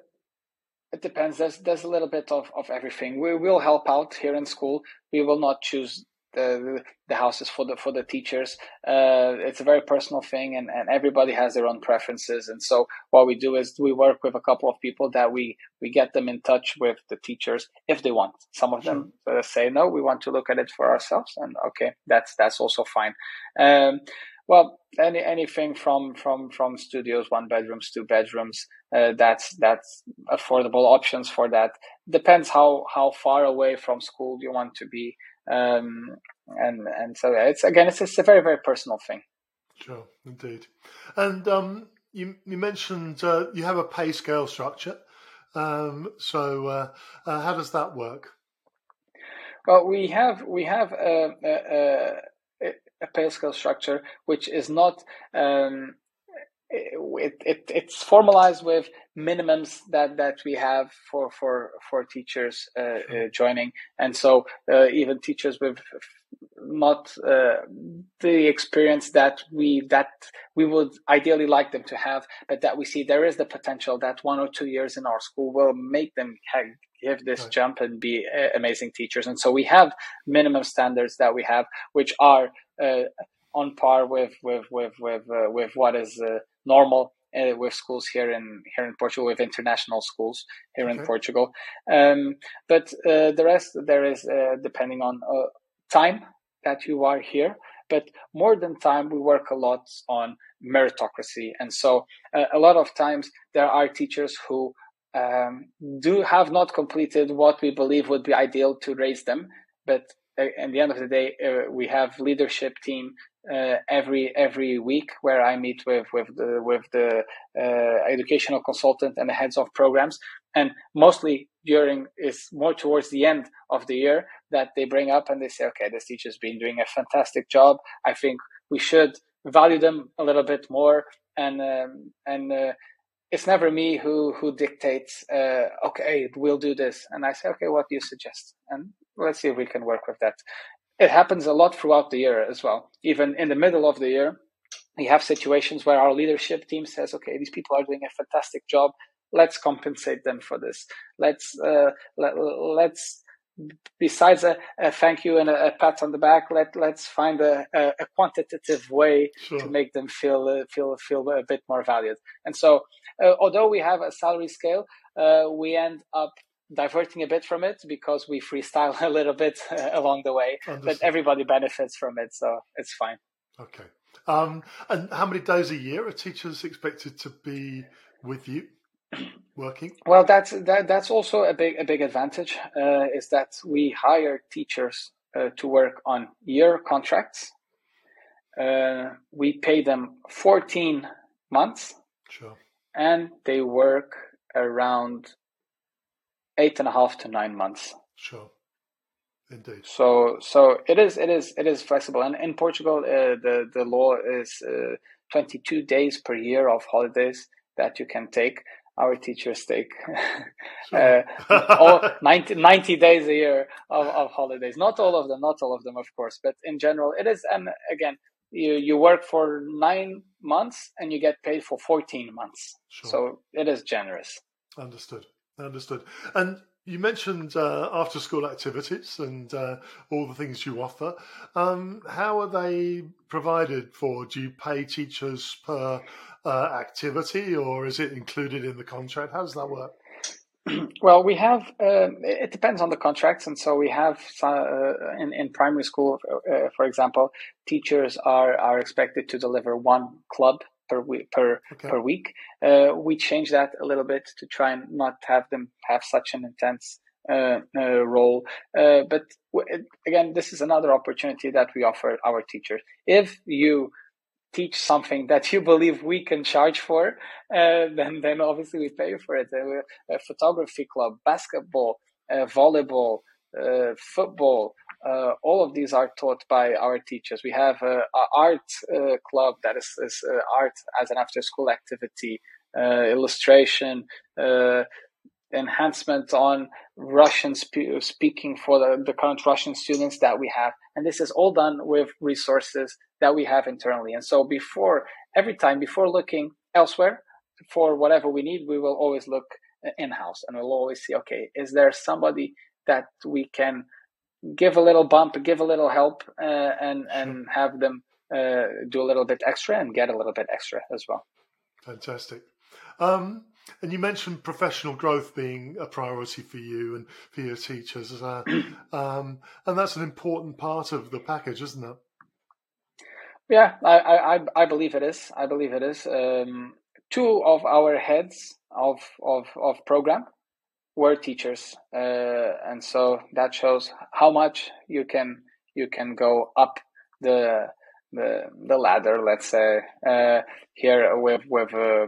it depends. There's there's a little bit of, of everything. We will help out here in school. We will not choose the the houses for the for the teachers. Uh, it's a very personal thing, and, and everybody has their own preferences. And so what we do is we work with a couple of people that we we get them in touch with the teachers if they want. Some of them uh, say no, we want to look at it for ourselves, and okay, that's that's also fine. Um, well, any anything from from from studios, one bedrooms, two bedrooms. Uh, that's that's affordable options for that. Depends how how far away from school you want to be. Um, and and so yeah, it's again it's, it's a very very personal thing. Sure, indeed. And um, you you mentioned uh, you have a pay scale structure. Um, so uh, uh, how does that work? Well, we have we have a, a, a pay scale structure which is not um, it, it, it's formalized with minimums that, that we have for for for teachers uh, uh, joining, and so uh, even teachers with not uh, the experience that we that we would ideally like them to have, but that we see there is the potential that one or two years in our school will make them give this right. jump and be uh, amazing teachers. And so we have minimum standards that we have, which are uh, on par with with with with with what is normal uh, with schools here in here in Portugal, with international schools here okay. in Portugal. Um, but uh, the rest there is uh, depending on uh, time that you are here. But more than time, we work a lot on meritocracy, and so uh, a lot of times there are teachers who um, do have not completed what we believe would be ideal to raise them, but at uh, the end of the day, uh, we have leadership team uh, every every week where I meet with with the with the uh, educational consultant and the heads of programs, and mostly during is more towards the end of the year that they bring up and they say, okay, this teacher's been doing a fantastic job. I think we should value them a little bit more, and um, and uh, it's never me who who dictates. Uh, okay, we'll do this, and I say, okay, what do you suggest? And let's see if we can work with that it happens a lot throughout the year as well. Even in the middle of the year, we have situations where our leadership team says, okay, these people are doing a fantastic job. Let's compensate them for this. Let's, uh, let, let's, besides a, a, thank you and a, a, pat on the back, let, let's find a, a, a quantitative way sure. to make them feel, uh, feel, feel a bit more valued. And so, uh, although we have a salary scale, uh, we end up diverting a bit from it because we freestyle a little bit uh, along the way, Understood. but everybody benefits from it, so it's fine. Okay. Um, and how many days a year are teachers expected to be with you working? Well, that's that, that's also a big a big advantage uh, is that we hire teachers uh, to work on year contracts. Uh, we pay them 14 months. Sure. And they work around eight and a half to nine months. Sure. Indeed. So, so it is, it is, it is flexible. And in Portugal, uh, the the law is uh, 22 days per year of holidays that you can take. Our teachers take uh, all 90, 90, days a year of, of holidays. Not all of them, not all of them, of course, but in general, it is. And again, you you work for nine months and you get paid for 14 months. Sure. So it is generous. Understood. Understood. And you mentioned uh, after school activities and uh, all the things you offer. Um, how are they provided for? Do you pay teachers per uh, activity or is it included in the contract? How does that work? Well, we have, um, it depends on the contracts. And so we have uh, in, in primary school, uh, for example, teachers are, are expected to deliver one club per week per okay. per week. Uh, we changed that a little bit to try and not have them have such an intense uh, uh, role. Uh, but w- again, this is another opportunity that we offer our teachers. If you teach something that you believe we can charge for, uh, then then obviously we pay for it. Uh, a photography club, basketball, volleyball, football. Uh, all of these are taught by our teachers. We have an art uh, club that is, is uh, art as an after school activity, uh, illustration, uh, enhancement on Russian spe- speaking for the, the current Russian students that we have. And this is all done with resources that we have internally. And so before, every time, before looking elsewhere for whatever we need, we will always look in house and we'll always see, okay, is there somebody that we can give a little bump, give a little help, uh, and and have them uh, do a little bit extra and get a little bit extra as well. Fantastic. Um, and you mentioned professional growth being a priority for you and for your teachers, uh, um, and that's an important part of the package, isn't it? Yeah, I, I, I believe it is. I believe it is. Um, two of our heads of of of program were teachers, uh, and so that shows how much you can you can go up the the the ladder. Let's say uh, here with with uh,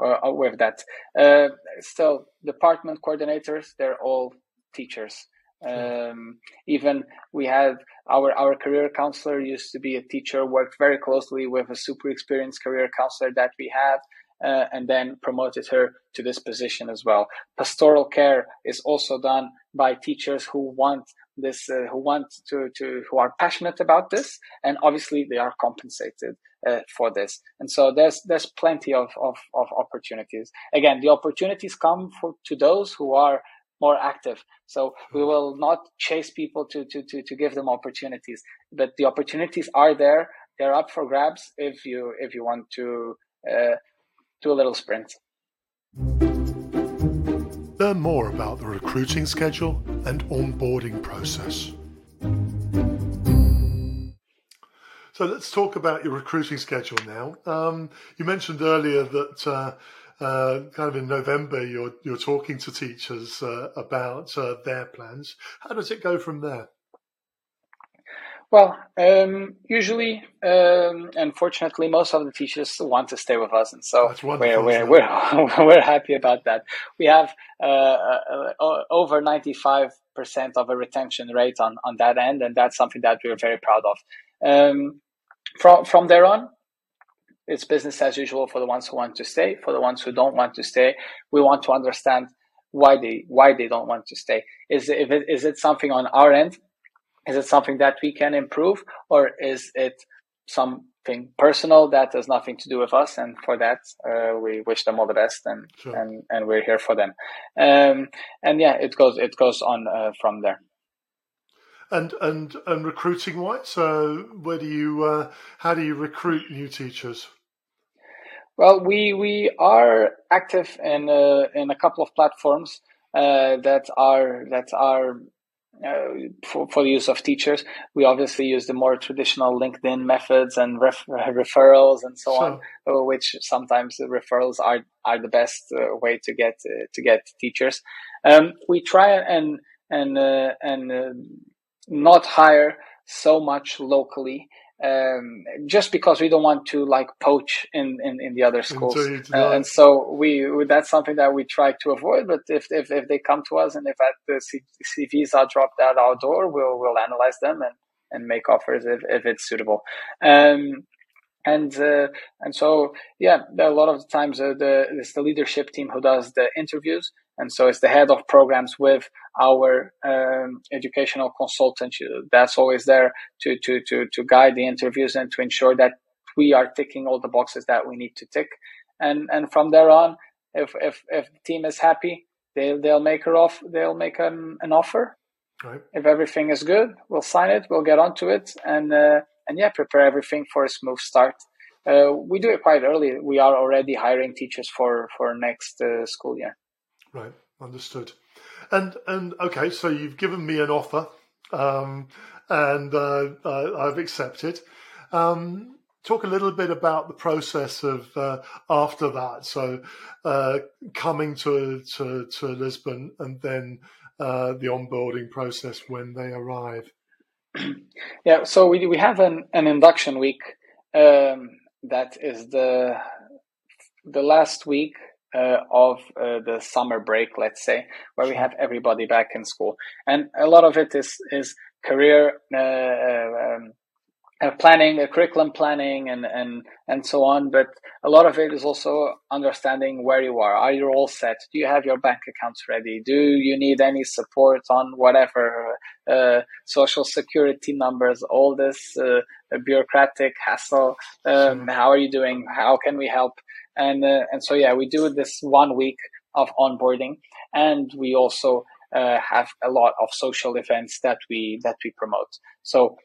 uh with that. Uh, still, department coordinators they're all teachers. Um, even we had our our career counselor used to be a teacher, worked very closely with a super experienced career counselor that we have, uh, and then promoted her to this position as well. Pastoral care is also done by teachers who want this, uh, who want to, to, who are passionate about this, and obviously they are compensated uh, for this. And so there's there's plenty of, of, of opportunities. Again, the opportunities come for, to those who are more active. So we will not chase people to, to, to, to give them opportunities, but the opportunities are there. They're up for grabs if you if you want to uh, do a little sprint. Learn more about the recruiting schedule and onboarding process. So let's talk about your recruiting schedule now. Um, you mentioned earlier that uh, uh, kind of in November you're you're talking to teachers uh, about uh, their plans. How does it go from there? Well, um, usually, um, unfortunately, most of the teachers want to stay with us, and so we're we're, we're, we're happy about that. We have uh, uh, uh, over ninety five percent of a retention rate on on that end, and that's something that we're very proud of. Um, from from there on, it's business as usual for the ones who want to stay. For the ones who don't want to stay, we want to understand why they why they don't want to stay. Is it, is it something on our end is it something that we can improve, or is it something personal that has nothing to do with us? And for that, uh, we wish them all the best, and sure. and and we're here for them. Um, and yeah, it goes it goes on uh, from there. And and and recruiting wise, so where do you uh, how do you recruit new teachers? Well, we we are active in uh, in a couple of platforms uh, that are that are uh, for, for the use of teachers. We obviously use the more traditional LinkedIn methods and ref, referrals and so sure. on, uh, which sometimes the referrals are are the best uh, way to get uh, to get teachers. Um, we try and and uh, and uh, not hire so much locally um, just because we don't want to like poach in, in, in the other schools. Uh, and so we, that's something that we try to avoid. But if, if, if they come to us and if the CVs are dropped at our door, we'll, we'll analyze them and, and make offers if, if it's suitable. Um, and uh, and so yeah, a lot of the times uh, the it's the leadership team who does the interviews, and so it's the head of programs with our um, educational consultant. That's always there to to to to guide the interviews and to ensure that we are ticking all the boxes that we need to tick. And and from there on, if if if the team is happy, they'll they'll make her off. They'll make an, an offer. Right. If everything is good, we'll sign it. We'll get onto it, and uh, and yeah, prepare everything for a smooth start. Uh, we do it quite early. We are already hiring teachers for for next uh, school year. Right, understood. And and okay, so you've given me an offer, um, and uh, I've accepted. Um, talk a little bit about the process of uh, after that. So uh, coming to, to to Lisbon and then uh, the onboarding process when they arrive. Yeah, so we we have an, an induction week um, that is the the last week uh, of uh, the summer break, let's say, where we have everybody back in school, and a lot of it is is career uh, um, uh, planning, uh, curriculum planning, and and and so on. But a lot of it is also understanding where you are. Are you all set? Do you have your bank accounts ready? Do you need any support on whatever uh, social security numbers? All this uh, bureaucratic hassle. Um, how are you doing? How can we help? And uh, and so yeah, we do this one week of onboarding, and we also uh, have a lot of social events that we that we promote. So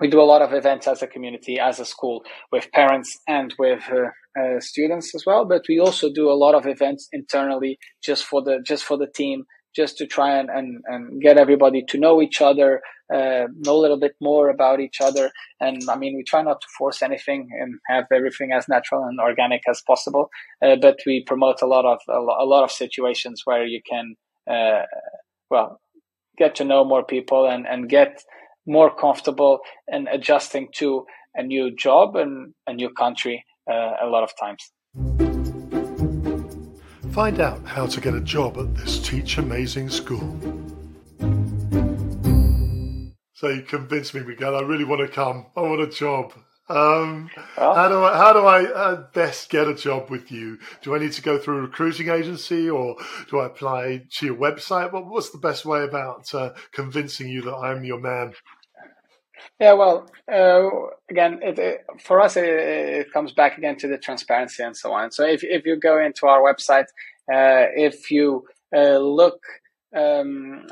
we do a lot of events as a community, as a school, with parents and with uh, uh, students as well. But we also do a lot of events internally, just for the just for the team, just to try and and, and get everybody to know each other, uh, know a little bit more about each other. And I mean, we try not to force anything and have everything as natural and organic as possible. Uh, but we promote a lot of a, lot of situations where you can, uh, well, get to know more people and and get more comfortable in adjusting to a new job and a new country uh, a lot of times. Find out how to get a job at this Teach Amazing school. So you convinced me, Miguel. I really want to come. I want a job. Um, well, how do I how do I uh, best get a job with you? Do I need to go through a recruiting agency, or do I apply to your website? What, what's the best way about uh, convincing you that I'm your man? Yeah, well, uh, again, it, it, for us, it, it, comes back again to the transparency and so on. So if if you go into our website, uh, if you uh, look um,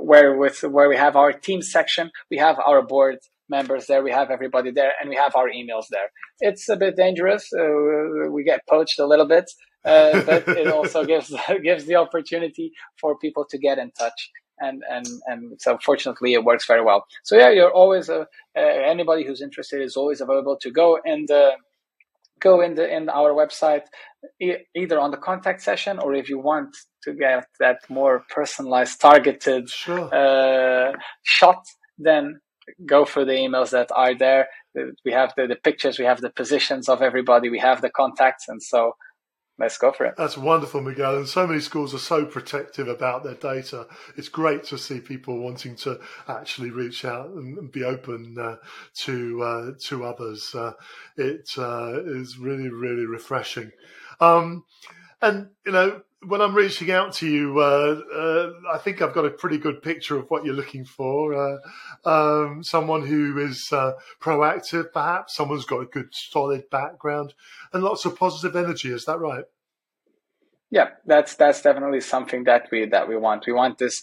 where with where we have our team section, we have our board members there, we have everybody there, and we have our emails there. It's a bit dangerous. Uh, we get poached a little bit, uh, but it also gives gives the opportunity for people to get in touch. And, and and so fortunately it works very well. So yeah, you're always uh, uh anybody who's interested is always available to go and uh, go in the in our website e- either on the contact session or if you want to get that more personalized targeted sure. uh, shot then go for the emails that are there. We have the, the pictures, we have the positions of everybody, we have the contacts, and so let's go for it. That's wonderful, Miguel. And so many schools are so protective about their data. It's great to see people wanting to actually reach out and be open uh, to uh, to others. Uh, it uh, is really, really refreshing. Um, and you know, when I'm reaching out to you, uh, uh, I think I've got a pretty good picture of what you're looking for. Uh, um, someone who is uh, proactive, perhaps. Someone's got a good, solid background and lots of positive energy. Is that right? Yeah, that's that's definitely something that we that we want. We want this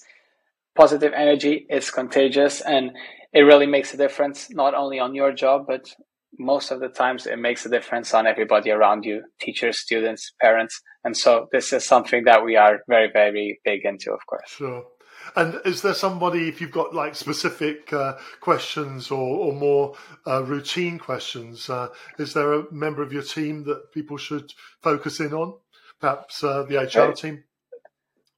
positive energy. It's contagious, and it really makes a difference not only on your job but most of the times it makes a difference on everybody around you teachers students parents. And so this is something that we are very very big into of course. Sure. And is there somebody if you've got like specific uh, questions or, or more uh, routine questions uh, is there a member of your team that people should focus in on? Perhaps uh, the hr team?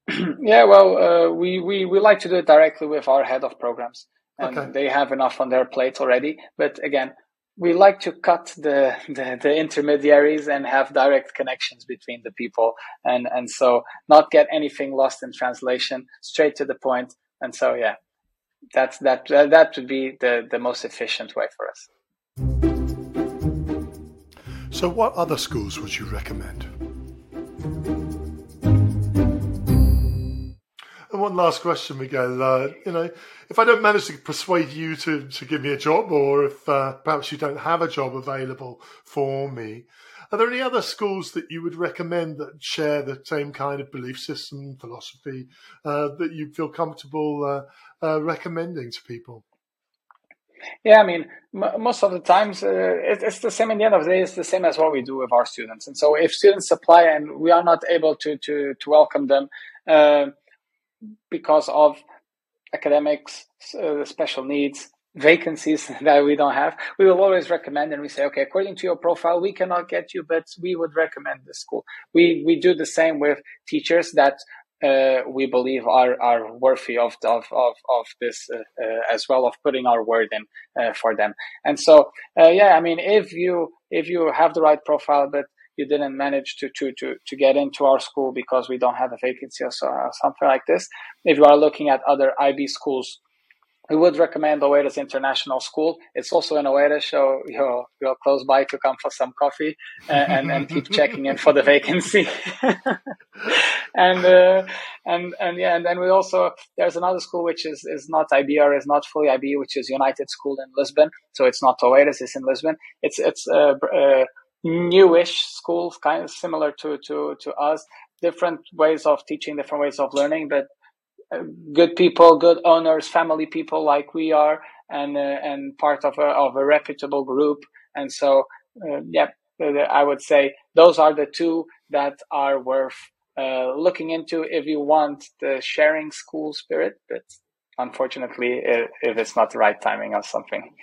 Yeah well uh, we, we we like to do it directly with our head of programs. And okay. they have enough on their plate already. But again we like to cut the, the, the intermediaries and have direct connections between the people and and so not get anything lost in translation straight to the point. And so yeah that's that that would be the the most efficient way for us. So what other schools would you recommend And one last question, Miguel. Uh, you know, if I don't manage to persuade you to, to give me a job, or if uh, perhaps you don't have a job available for me, are there any other schools that you would recommend that share the same kind of belief system, philosophy, uh, that you feel comfortable uh, uh, recommending to people? Yeah, I mean, m- most of the times uh, it, it's the same. In the end of the day, it's the same as what we do with our students. And so, if students apply and we are not able to to to welcome them, uh, because of academics, uh, special needs, vacancies that we don't have, we will always recommend and we say, okay, according to your profile, we cannot get you, but we would recommend this school. We we do the same with teachers that uh, we believe are are worthy of of of, of this uh, uh, as well of putting our word in uh, for them. And so, uh, yeah, I mean, if you if you have the right profile, but you didn't manage to, to, to, to get into our school because we don't have a vacancy or so, something like this. If you are looking at other IB schools, we would recommend Oeiras International School. It's also in Oeiras, so you're, you're close by to come for some coffee and, and, and keep checking in for the vacancy. and, uh, and, and yeah, and then we also, there's another school which is, is not IB or is not fully IB, which is United School in Lisbon. So it's not Oeiras, it's in Lisbon. It's, it's, uh, uh, newish schools, kind of similar to, to, to us, different ways of teaching, different ways of learning, but uh, good people, good owners, family people like we are, and, uh, and part of a, of a reputable group. And so, uh, yeah, I would say those are the two that are worth uh, looking into if you want the sharing school spirit, but unfortunately, if, if it's not the right timing or something.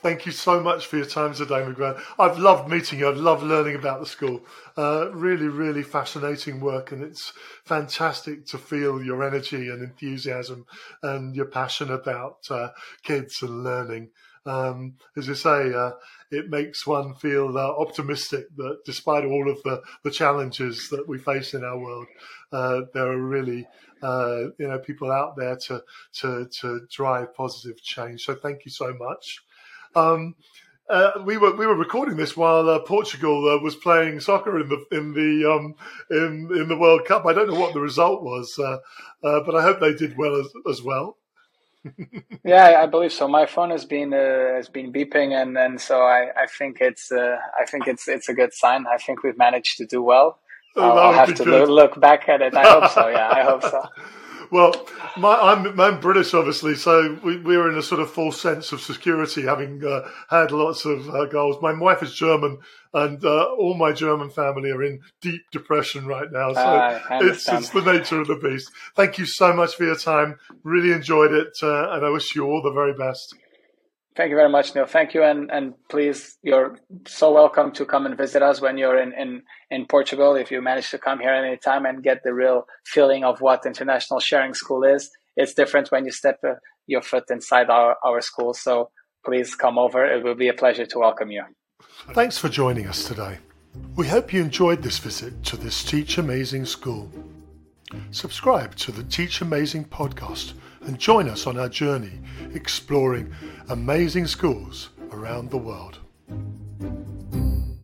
Thank you so much for your time today, Miguel. I've loved meeting you. I've loved learning about the school. Uh, really, really fascinating work, and it's fantastic to feel your energy and enthusiasm and your passion about uh, kids and learning. Um, as you say, uh, it makes one feel uh, optimistic that despite all of the, the challenges that we face in our world, uh, there are really uh, you know people out there to to to drive positive change. So thank you so much. Um, uh, we were we were recording this while uh, Portugal uh, was playing soccer in the in the um, in in the World Cup. I don't know what the result was, uh, uh, but I hope they did well as, as well. yeah, I believe so. My phone has been uh, has been beeping, and, and so I, I think it's I think it's it's a good sign. I think we've managed to do well. Oh, I'll, have to look, look back at it. I hope so. Yeah, I hope so. Well, my, I'm, I'm British, obviously, so we, we were in a sort of false sense of security, having uh, had lots of uh, goals. My wife is German, and uh, all my German family are in deep depression right now. So ah, it's, it's the nature of the beast. Thank you so much for your time. Really enjoyed it, uh, and I wish you all the very best. Thank you very much, Neil. Thank you, and and please, you're so welcome to come and visit us when you're in in in Portugal. If you manage to come here anytime and get the real feeling of what international sharing school is, it's different when you step uh, your foot inside our our school. So please come over. It will be a pleasure to welcome you. Thanks for joining us today. We hope you enjoyed this visit to this Teach Amazing school. Subscribe to the Teach Amazing podcast and join us on our journey exploring amazing schools around the world.